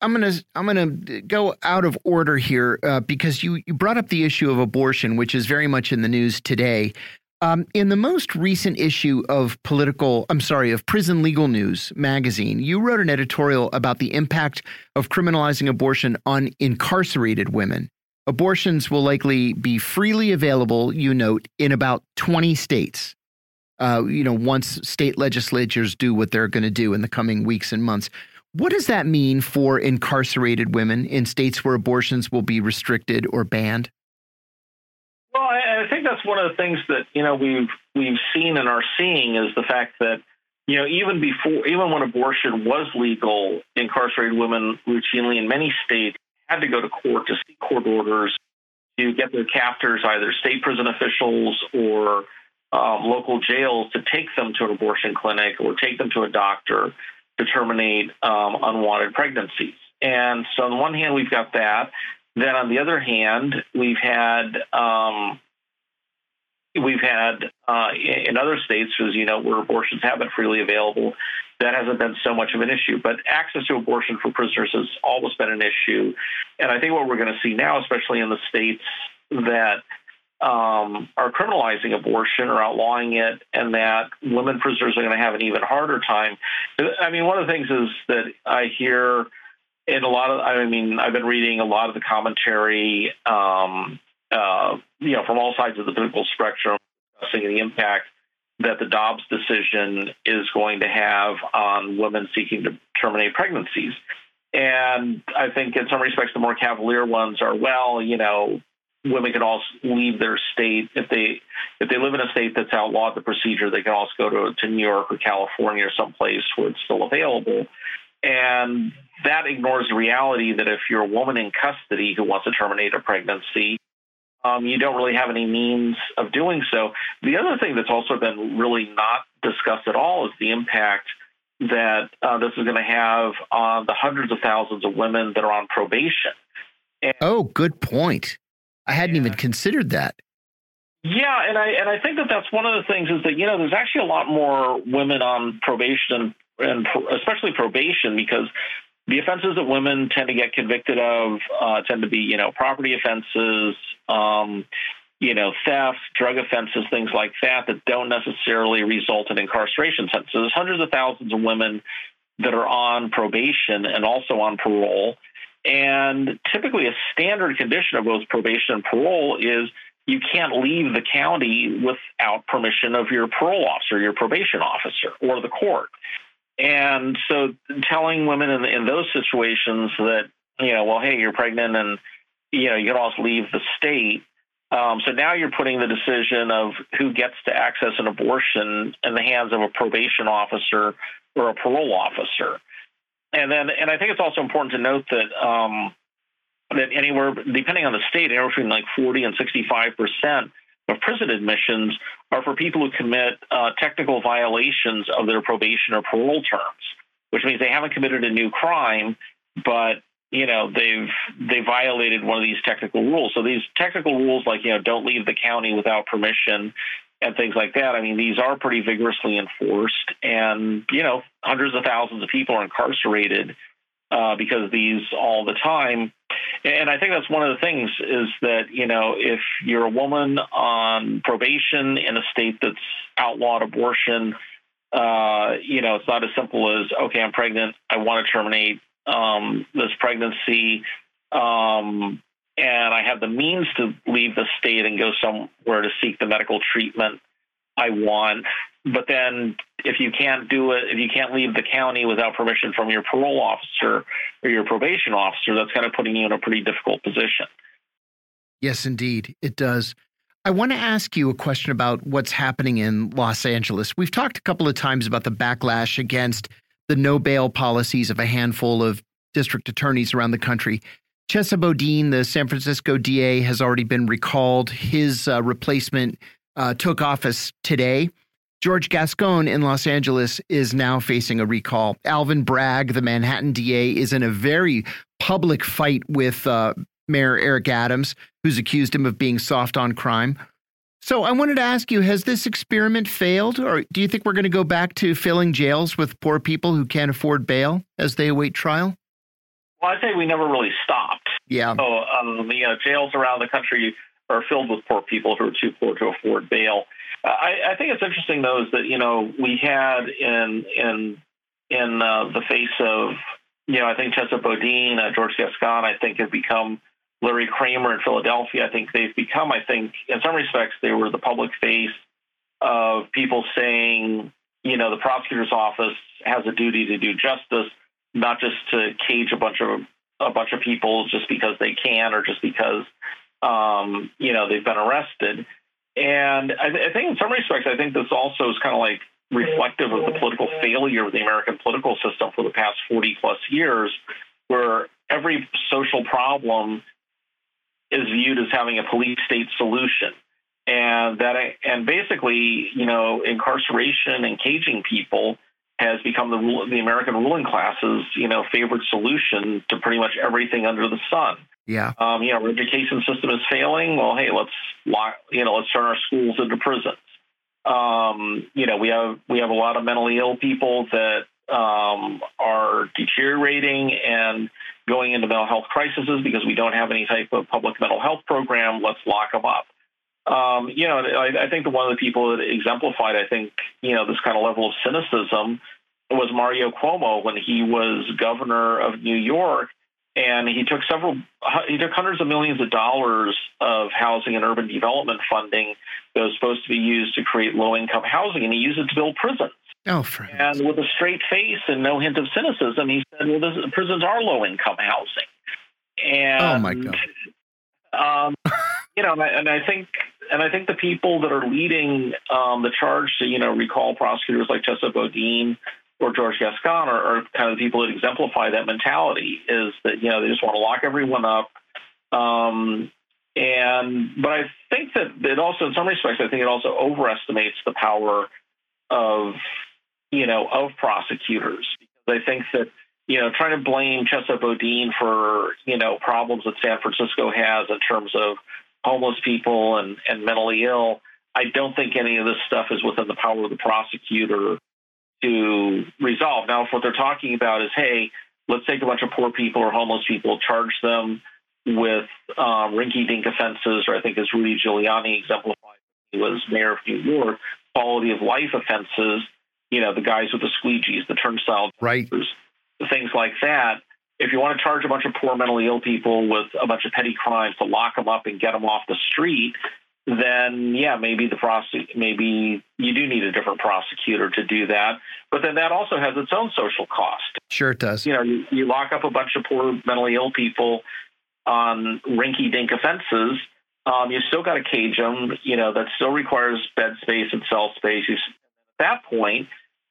I'm gonna I'm gonna go out of order here uh, because you you brought up the issue of abortion, which is very much in the news today. Um, in the most recent issue of political, I'm sorry, of Prison Legal News magazine, you wrote an editorial about the impact of criminalizing abortion on incarcerated women. Abortions will likely be freely available, you note, in about 20 states. Uh, you know, once state legislatures do what they're going to do in the coming weeks and months. What does that mean for incarcerated women in states where abortions will be restricted or banned? Well, I, I think that's one of the things that you know we've we've seen and are seeing is the fact that you know even before even when abortion was legal, incarcerated women routinely in many states had to go to court to seek court orders to get their captors, either state prison officials or um, local jails, to take them to an abortion clinic or take them to a doctor to terminate um, unwanted pregnancies. And so, on the one hand, we've got that. Then, on the other hand, we've had um, we've had uh, in other states, as you know, where abortions have been freely available, that hasn't been so much of an issue. But access to abortion for prisoners has always been an issue. And I think what we're going to see now, especially in the states that um, are criminalizing abortion or outlawing it, and that women prisoners are going to have an even harder time. I mean, one of the things is that I hear in a lot of, I mean, I've been reading a lot of the commentary, um, uh, you know, from all sides of the political spectrum, discussing the impact that the Dobbs decision is going to have on women seeking to terminate pregnancies. And I think in some respects, the more cavalier ones are, well, you know, women can also leave their state if they if they live in a state that's outlawed the procedure. They can also go to to New York or California or someplace where it's still available. And that ignores the reality that if you're a woman in custody who wants to terminate a pregnancy, um, you don't really have any means of doing so. The other thing that's also been really not discussed at all is the impact that uh, this is going to have on the hundreds of thousands of women that are on probation. And, oh, good point. I hadn't even considered that. Yeah, and I and I think that that's one of the things is that you know there's actually a lot more women on probation and, and especially probation because the offenses that women tend to get convicted of uh, tend to be, you know, property offenses, um, you know, theft, drug offenses, things like that, that don't necessarily result in incarceration sentences. There's hundreds of thousands of women that are on probation and also on parole. And typically, a standard condition of both probation and parole is you can't leave the county without permission of your parole officer, your probation officer, or the court. And so telling women in, in those situations that, you know, well, hey, you're pregnant and, you know, you can also leave the state. Um, so now you're putting the decision of who gets to access an abortion in the hands of a probation officer or a parole officer. And then, and I think it's also important to note that um, that anywhere, depending on the state, anywhere between like 40 and 65 percent of prison admissions are for people who commit uh, technical violations of their probation or parole terms, which means they haven't committed a new crime, but you know they've they violated one of these technical rules. So these technical rules, like you know, don't leave the county without permission and things like that. I mean, these are pretty vigorously enforced, and you know, hundreds of thousands of people are incarcerated uh, because these all the time. And I think that's one of the things is that, you know, if you're a woman on probation in a state that's outlawed abortion, uh, you know, it's not as simple as, okay, I'm pregnant. I want to terminate um, this pregnancy. Um, and I have the means to leave the state and go somewhere to seek the medical treatment I want. But then if you can't do it, if you can't leave the county without permission from your parole officer or your probation officer, that's kind of putting you in a pretty difficult position. Yes, indeed, it does. I want to ask you a question about what's happening in Los Angeles. We've talked a couple of times about the backlash against the no bail policies of a handful of district attorneys around the country. Chesa Boudin, the San Francisco DA, has already been recalled. His uh, replacement uh, took office today. George Gascon in Los Angeles is now facing a recall. Alvin Bragg, the Manhattan DA, is in a very public fight with uh, Mayor Eric Adams, who's accused him of being soft on crime. So I wanted to ask you, has this experiment failed? Or do you think we're going to go back to filling jails with poor people who can't afford bail as they await trial? Well, I say we never really stopped. Yeah. So, um, you know, jails around the country are filled with poor people who are too poor to afford bail. I, I, think it's interesting, though, is that you know we had in in in uh, the face of you know I think Chesa Boudin, uh, George Gascon, I think have become Larry Krasner in Philadelphia. I think they've become, I think, in some respects, they were the public face of people saying, you know, the prosecutor's office has a duty to do justice, not just to cage a bunch of a bunch of people just because they can or just because um, you know they've been arrested. And I, th- I think in some respects, I think this also is kind of like reflective of the political failure of the American political system for the past 40 plus years, where every social problem is viewed as having a police state solution. And that, and basically, you know, incarceration and caging people has become the the American ruling class's, you know, favorite solution to pretty much everything under the sun. Yeah. Um, you know, our education system is failing. Well, hey, let's lock, you know, let's turn our schools into prisons. Um, you know, we have we have a lot of mentally ill people that um, are deteriorating and going into mental health crises because we don't have any type of public mental health program. Let's lock them up. Um, you know, I, I think the one of the people that exemplified, I think, you know, this kind of level of cynicism was Mario Cuomo when he was governor of New York and he took several he took hundreds of millions of dollars of housing and urban development funding that was supposed to be used to create low income housing and he used it to build prisons. Oh and with a straight face and no hint of cynicism he said well this, prisons are low income housing. And oh my god. um, you know and I, and I, think and I think the people that are leading um, the charge to you know recall prosecutors like Chesa Boudin or George Gascon are, are kind of the people that exemplify that mentality is that, you know, they just want to lock everyone up. Um, and, but I think that it also, in some respects, I think it also overestimates the power of, you know, of prosecutors. I think that, you know, trying to blame Chesa Boudin for, you know, problems that San Francisco has in terms of homeless people and, and mentally ill, I don't think any of this stuff is within the power of the prosecutor to resolve. Now, if what they're talking about is, hey, let's take a bunch of poor people or homeless people, charge them with um, rinky-dink offenses, or I think as Rudy Giuliani exemplified, he was mayor of New York, quality of life offenses. You know, the guys with the squeegees, the turnstile, right, things like that. If you want to charge a bunch of poor mentally ill people with a bunch of petty crimes to lock them up and get them off the street, then yeah, maybe the prosec- maybe you do need a different prosecutor to do that. But then that also has its own social cost. Sure, it does. You know, you, you lock up a bunch of poor mentally ill people on rinky-dink offenses. Um, you still got to cage them. You know, that still requires bed space and cell space. You, at that point,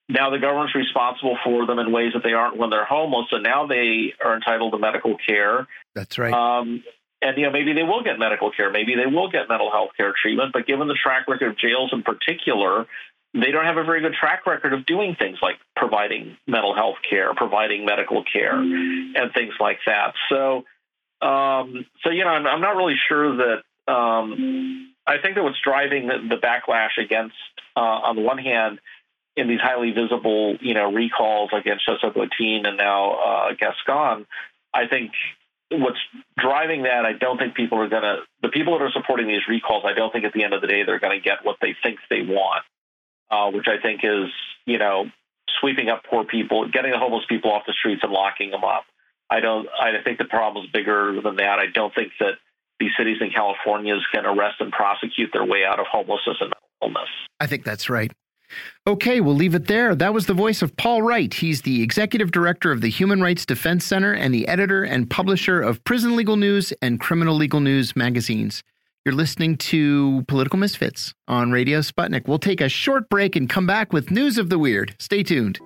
now the government's responsible for them in ways that they aren't when they're homeless, and now they are entitled to medical care. That's right. Um, and you know maybe they will get medical care, maybe they will get mental health care treatment. But given the track record of jails in particular, they don't have a very good track record of doing things like providing mental health care, providing medical care, and things like that. So, um, so you know, I'm, I'm, not really sure that. Um, I think that what's driving the, the backlash against, uh, on the one hand, in these highly visible, you know, recalls against Chesa Boudin and now uh, Gascon, I think what's driving that, I don't think people are going to, the people that are supporting these recalls, I don't think at the end of the day they're going to get what they think they want, uh, which I think is, you know, sweeping up poor people, getting the homeless people off the streets and locking them up. I don't, I think the problem is bigger than that. I don't think that these cities in California can arrest and prosecute their way out of homelessness and illness. I think that's right. Okay, we'll leave it there. That was the voice of Paul Wright. He's the executive director of the Human Rights Defense Center and the editor and publisher of Prison Legal News and Criminal Legal News magazines. You're listening to Political Misfits on Radio Sputnik. We'll take a short break and come back with news of the weird. Stay tuned.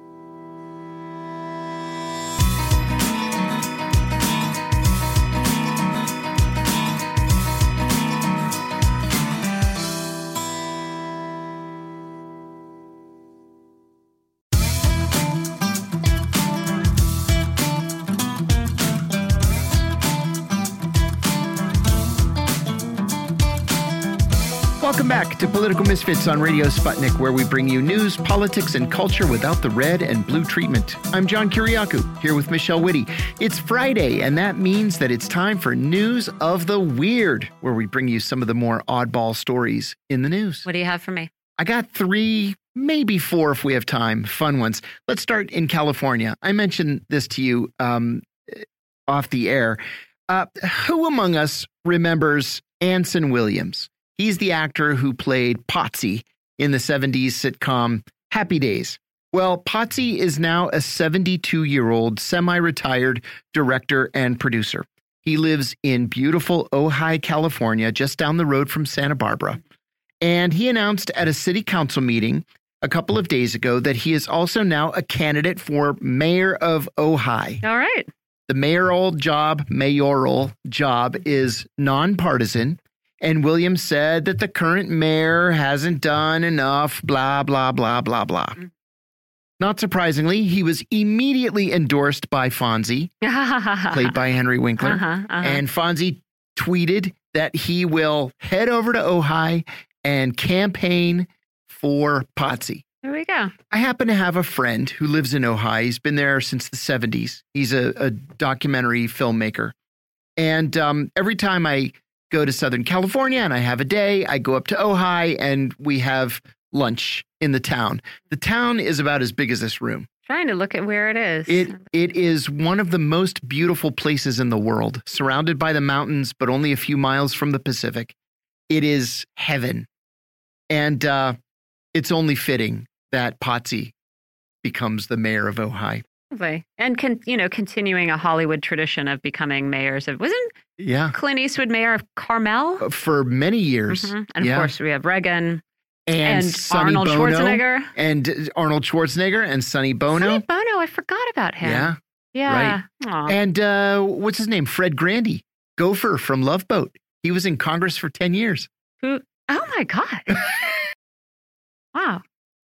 Welcome back to Political Misfits on Radio Sputnik, where we bring you news, politics, and culture without the red and blue treatment. I'm John Kiriakou, here with Michelle Witte. It's Friday, and that means that it's time for News of the Weird, where we bring you some of the more oddball stories in the news. What do you have for me? I got three, maybe four if we have time, fun ones. Let's start in California. I mentioned this to you um, off the air. Uh, who among us remembers Anson Williams? He's the actor who played Potsy in the 70s sitcom Happy Days. Well, Potsy is now a 72 year old semi retired director and producer. He lives in beautiful Ojai, California, just down the road from Santa Barbara. And he announced at a city council meeting a couple of days ago that he is also now a candidate for mayor of Ojai. All right. The mayoral job, mayoral job is nonpartisan. And Williams said that the current mayor hasn't done enough, blah, blah, blah, blah, blah. Mm. Not surprisingly, he was immediately endorsed by Fonzie, played by Henry Winkler. Uh -huh, uh -huh. And Fonzie tweeted that he will head over to Ojai and campaign for Potsy. There we go. I happen to have a friend who lives in Ojai. He's been there since the 70s. He's a, a documentary filmmaker. And um, every time I go to Southern California and I have a day. I go up to Ojai and we have lunch in the town. The town is about as big as this room. Trying to look at where it is. It it is one of the most beautiful places in the world, surrounded by the mountains, but only a few miles from the Pacific. It is heaven, and uh, it's only fitting that Potsy becomes the mayor of Ojai. And con, you know, continuing a Hollywood tradition of becoming mayors of wasn't yeah Clint Eastwood mayor of Carmel uh, for many years, mm -hmm. and yeah. of course we have Reagan and, and Arnold Bono, Schwarzenegger and uh, Arnold Schwarzenegger and Sonny Bono. Sonny Bono, I forgot about him. Yeah, yeah, right. Aww. And uh, what's his name? Fred Grandy, Gopher from Love Boat. He was in Congress for ten years. Who? Oh my God! wow.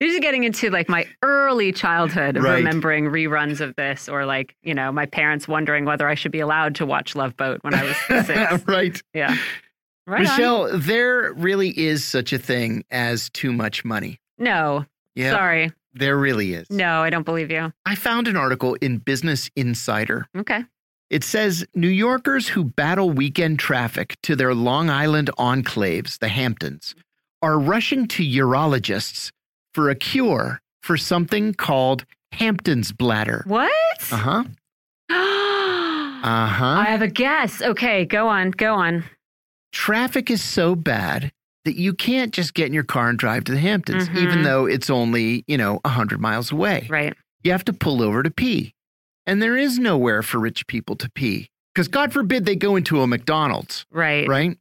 This is getting into like my early childhood of right. remembering reruns of this, or like, you know, my parents wondering whether I should be allowed to watch Love Boat when I was six. right. Yeah. Right Michelle, on. there really is such a thing as too much money. No. Yeah. Sorry. There really is. No, I don't believe you. I found an article in Business Insider. Okay. It says New Yorkers who battle weekend traffic to their Long Island enclaves, the Hamptons, are rushing to urologists for a cure for something called Hampton's bladder. What? Uh huh. uh huh. I have a guess. Okay, go on, go on. Traffic is so bad that you can't just get in your car and drive to the Hamptons, mm -hmm. even though it's only, you know, 100 miles away. Right. You have to pull over to pee. And there is nowhere for rich people to pee. Because God forbid they go into a McDonald's. Right. Right.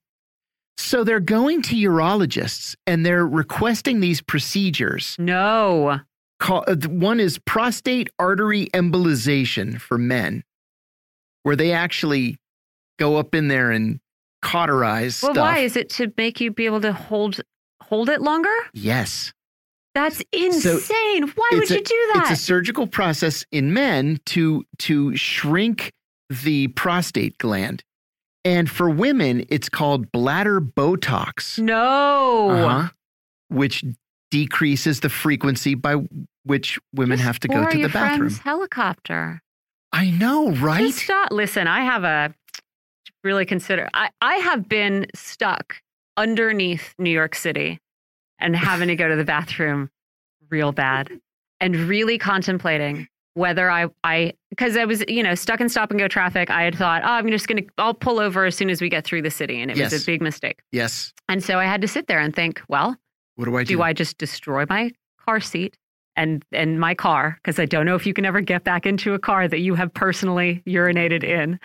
So they're going to urologists and they're requesting these procedures. No. Call, uh, one is prostate artery embolization for men, where they actually go up in there and cauterize well, stuff. why is it to make you be able to hold hold it longer? Yes. That's insane. So why would a, you do that? It's a surgical process in men to to shrink the prostate gland and for women, it's called bladder Botox. No. Uh -huh, which decreases the frequency by which women Just have to go to the bathroom. helicopter. I know, right? Just stop. Listen, I have a really consider. I, I have been stuck underneath New York City and having to go to the bathroom real bad and really contemplating whether I, I, because I was, you know, stuck in stop and go traffic. I had thought, oh, I'm just going to, I'll pull over as soon as we get through the city. And it yes. was a big mistake. Yes. And so I had to sit there and think, well, what do I do? Do I just destroy my car seat and, and my car? Because I don't know if you can ever get back into a car that you have personally urinated in.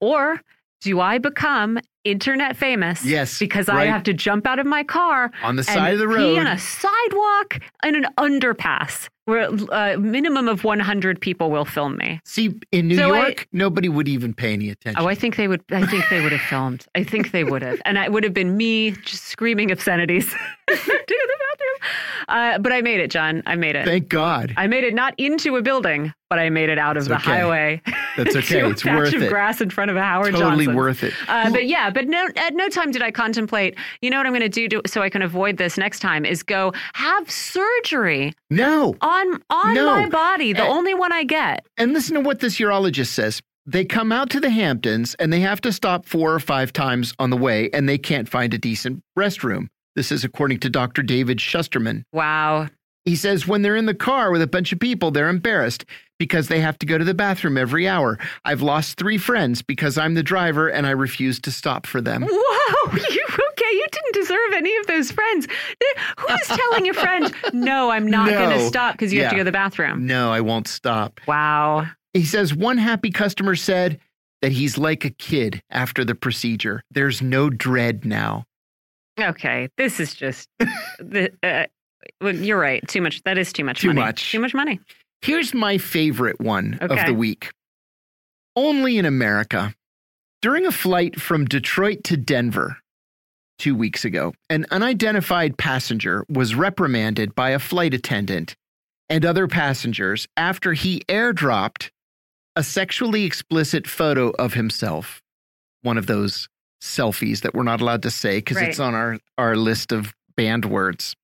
Or do I become internet famous? Yes. Because right. I have to jump out of my car on the side of the road, on a sidewalk and an underpass where a uh, minimum of 100 people will film me. See, in New so York, I, nobody would even pay any attention. Oh, I think they would. I think they would have filmed. I think they would have, and it would have been me just screaming obscenities. the bathroom. Uh, but I made it, John. I made it. Thank God. I made it not into a building, but I made it out of the okay. highway. That's okay. it's worth a bunch of it. grass in front of a Howard totally Johnson's. worth it. Uh, but yeah, but no, at no time did I contemplate. You know what I'm going to do so I can avoid this next time is go have surgery No. on on No. my body, the Uh, only one I get. And listen to what this urologist says. They come out to the Hamptons and they have to stop four or five times on the way and they can't find a decent restroom. This is according to Dr. David Shusterman. Wow. He says when they're in the car with a bunch of people, they're embarrassed because they have to go to the bathroom every hour. I've lost three friends because I'm the driver and I refuse to stop for them. Whoa, you okay? You didn't deserve any of those friends. Who's telling a friend, no, I'm not going to stop because you have to go to the bathroom? No, I won't stop. Wow. He says one happy customer said that he's like a kid after the procedure. There's no dread now. Okay, this is just the. Uh, you're right. Too much. That is too much Too money. much. Too much money. Here's my favorite one of the week. Only in America. During a flight from Detroit to Denver two weeks ago, an unidentified passenger was reprimanded by a flight attendant and other passengers after he airdropped a sexually explicit photo of himself. One of those selfies that we're not allowed to say because Right. it's on our, our list of banned words.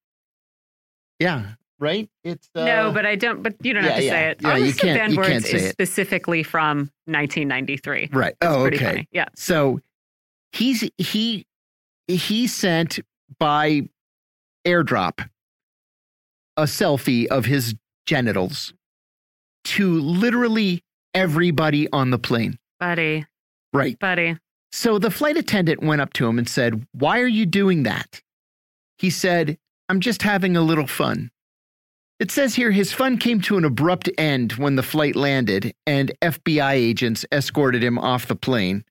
Yeah, right? It's uh, no, but I don't. But you don't yeah, have to yeah. say it. Yeah, Our you can't- banned you words can't say is it. specifically from 1993. Right. It's oh, okay. funny. Yeah. So he's he he sent by airdrop a selfie of his genitals to literally everybody on the plane. Buddy, Right. buddy. So the flight attendant went up to him and said, Why are you doing that? He said, I'm just having a little fun. It says here his fun came to an abrupt end when the flight landed and FBI agents escorted him off the plane.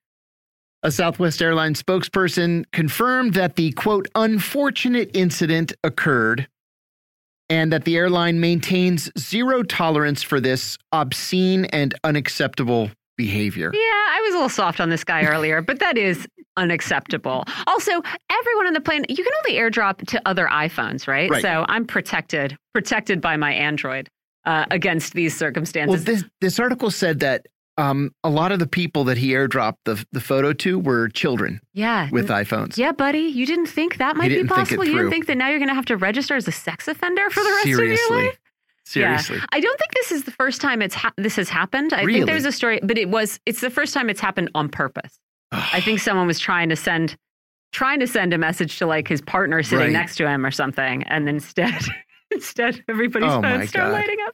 A Southwest Airlines spokesperson confirmed that the quote, unfortunate incident occurred and that the airline maintains zero tolerance for this obscene and unacceptable behavior. Yeah, I was a little soft on this guy earlier, but that is unacceptable. Also, everyone on the plane, you can only airdrop to other iPhones, right? Right. So I'm protected, protected by my Android uh, against these circumstances. Well, this this article said that um, a lot of the people that he airdropped the the photo to were children yeah. with iPhones. yeah, buddy, you didn't think that might be didn't think it possible? You didn't think that now you're going to have to register as a sex offender for the rest of your life? Seriously. I don't think this is the first time it's ha- this has happened. I Really? think there's a story, but it was it's the first time it's happened on purpose. I think someone was trying to send trying to send a message to like his partner sitting Right. next to him or something, and instead instead everybody's Oh, phones start God. lighting up.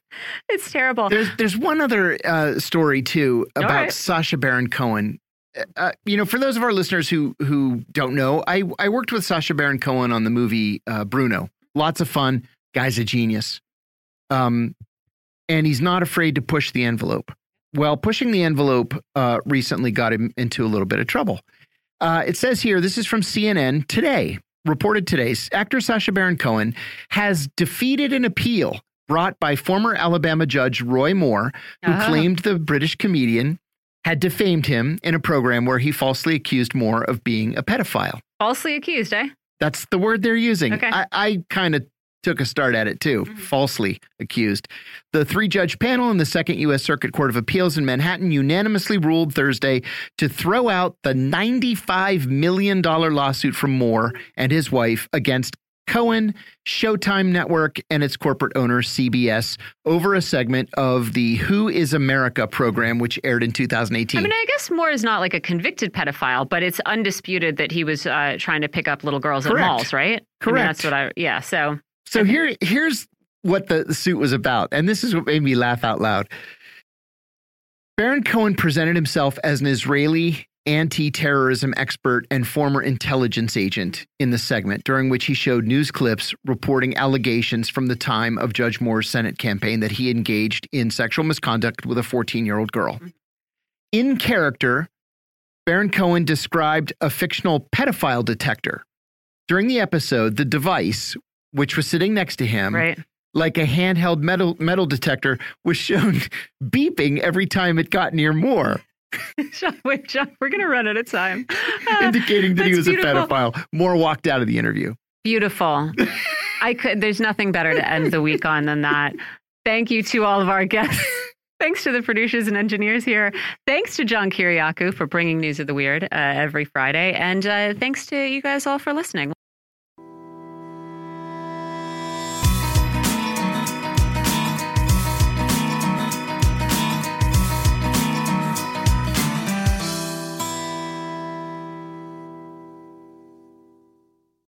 It's terrible. There's there's one other uh, story too about right. Sacha Baron Cohen. Uh, you know, for those of our listeners who who don't know, I I worked with Sacha Baron Cohen on the movie uh, Bruno. Lots of fun. Guy's a genius. Um, and he's not afraid to push the envelope. Well, pushing the envelope uh, recently got him into a little bit of trouble. Uh, it says here, this is from CNN today, reported today. Actor Sacha Baron Cohen has defeated an appeal brought by former Alabama judge Roy Moore, who Ah. claimed the British comedian had defamed him in a program where he falsely accused Moore of being a pedophile. Falsely accused, eh? That's the word they're using. Okay. I, I kind of took a start at it too, falsely accused. The three judge panel in the Second U.S. Circuit Court of Appeals in Manhattan unanimously ruled Thursday to throw out the $95 million lawsuit from Moore and his wife against Cohen, Showtime Network, and its corporate owner, CBS, over a segment of the Who is America program, which aired in 2018. I mean, I guess Moore is not like a convicted pedophile, but it's undisputed that he was uh, trying to pick up little girls Correct. at malls, right? I mean, Correct. that's what I. Yeah. So So here, here's what the, suit was about, and this is what made me laugh out loud. Baron Cohen presented himself as an Israeli anti-terrorism expert and former intelligence agent in the segment, during which he showed news clips reporting allegations from the time of Judge Moore's Senate campaign that he engaged in sexual misconduct with a 14-year-old girl. Mm-hmm. In character, Baron Cohen described a fictional pedophile detector. During the episode, the device, which was sitting next to him, right. like a handheld metal metal detector, was shown beeping every time it got near Moore, John, wait, John, we're gonna run out of time. Indicating that he was beautiful. a pedophile. Moore walked out of the interview. Beautiful. I could. There's nothing better to end the week on than that. Thank you to all of our guests. Thanks to the producers and engineers here. Thanks to John Kiriakou for bringing News of the Weird uh, every Friday. And uh, thanks to you guys all for listening.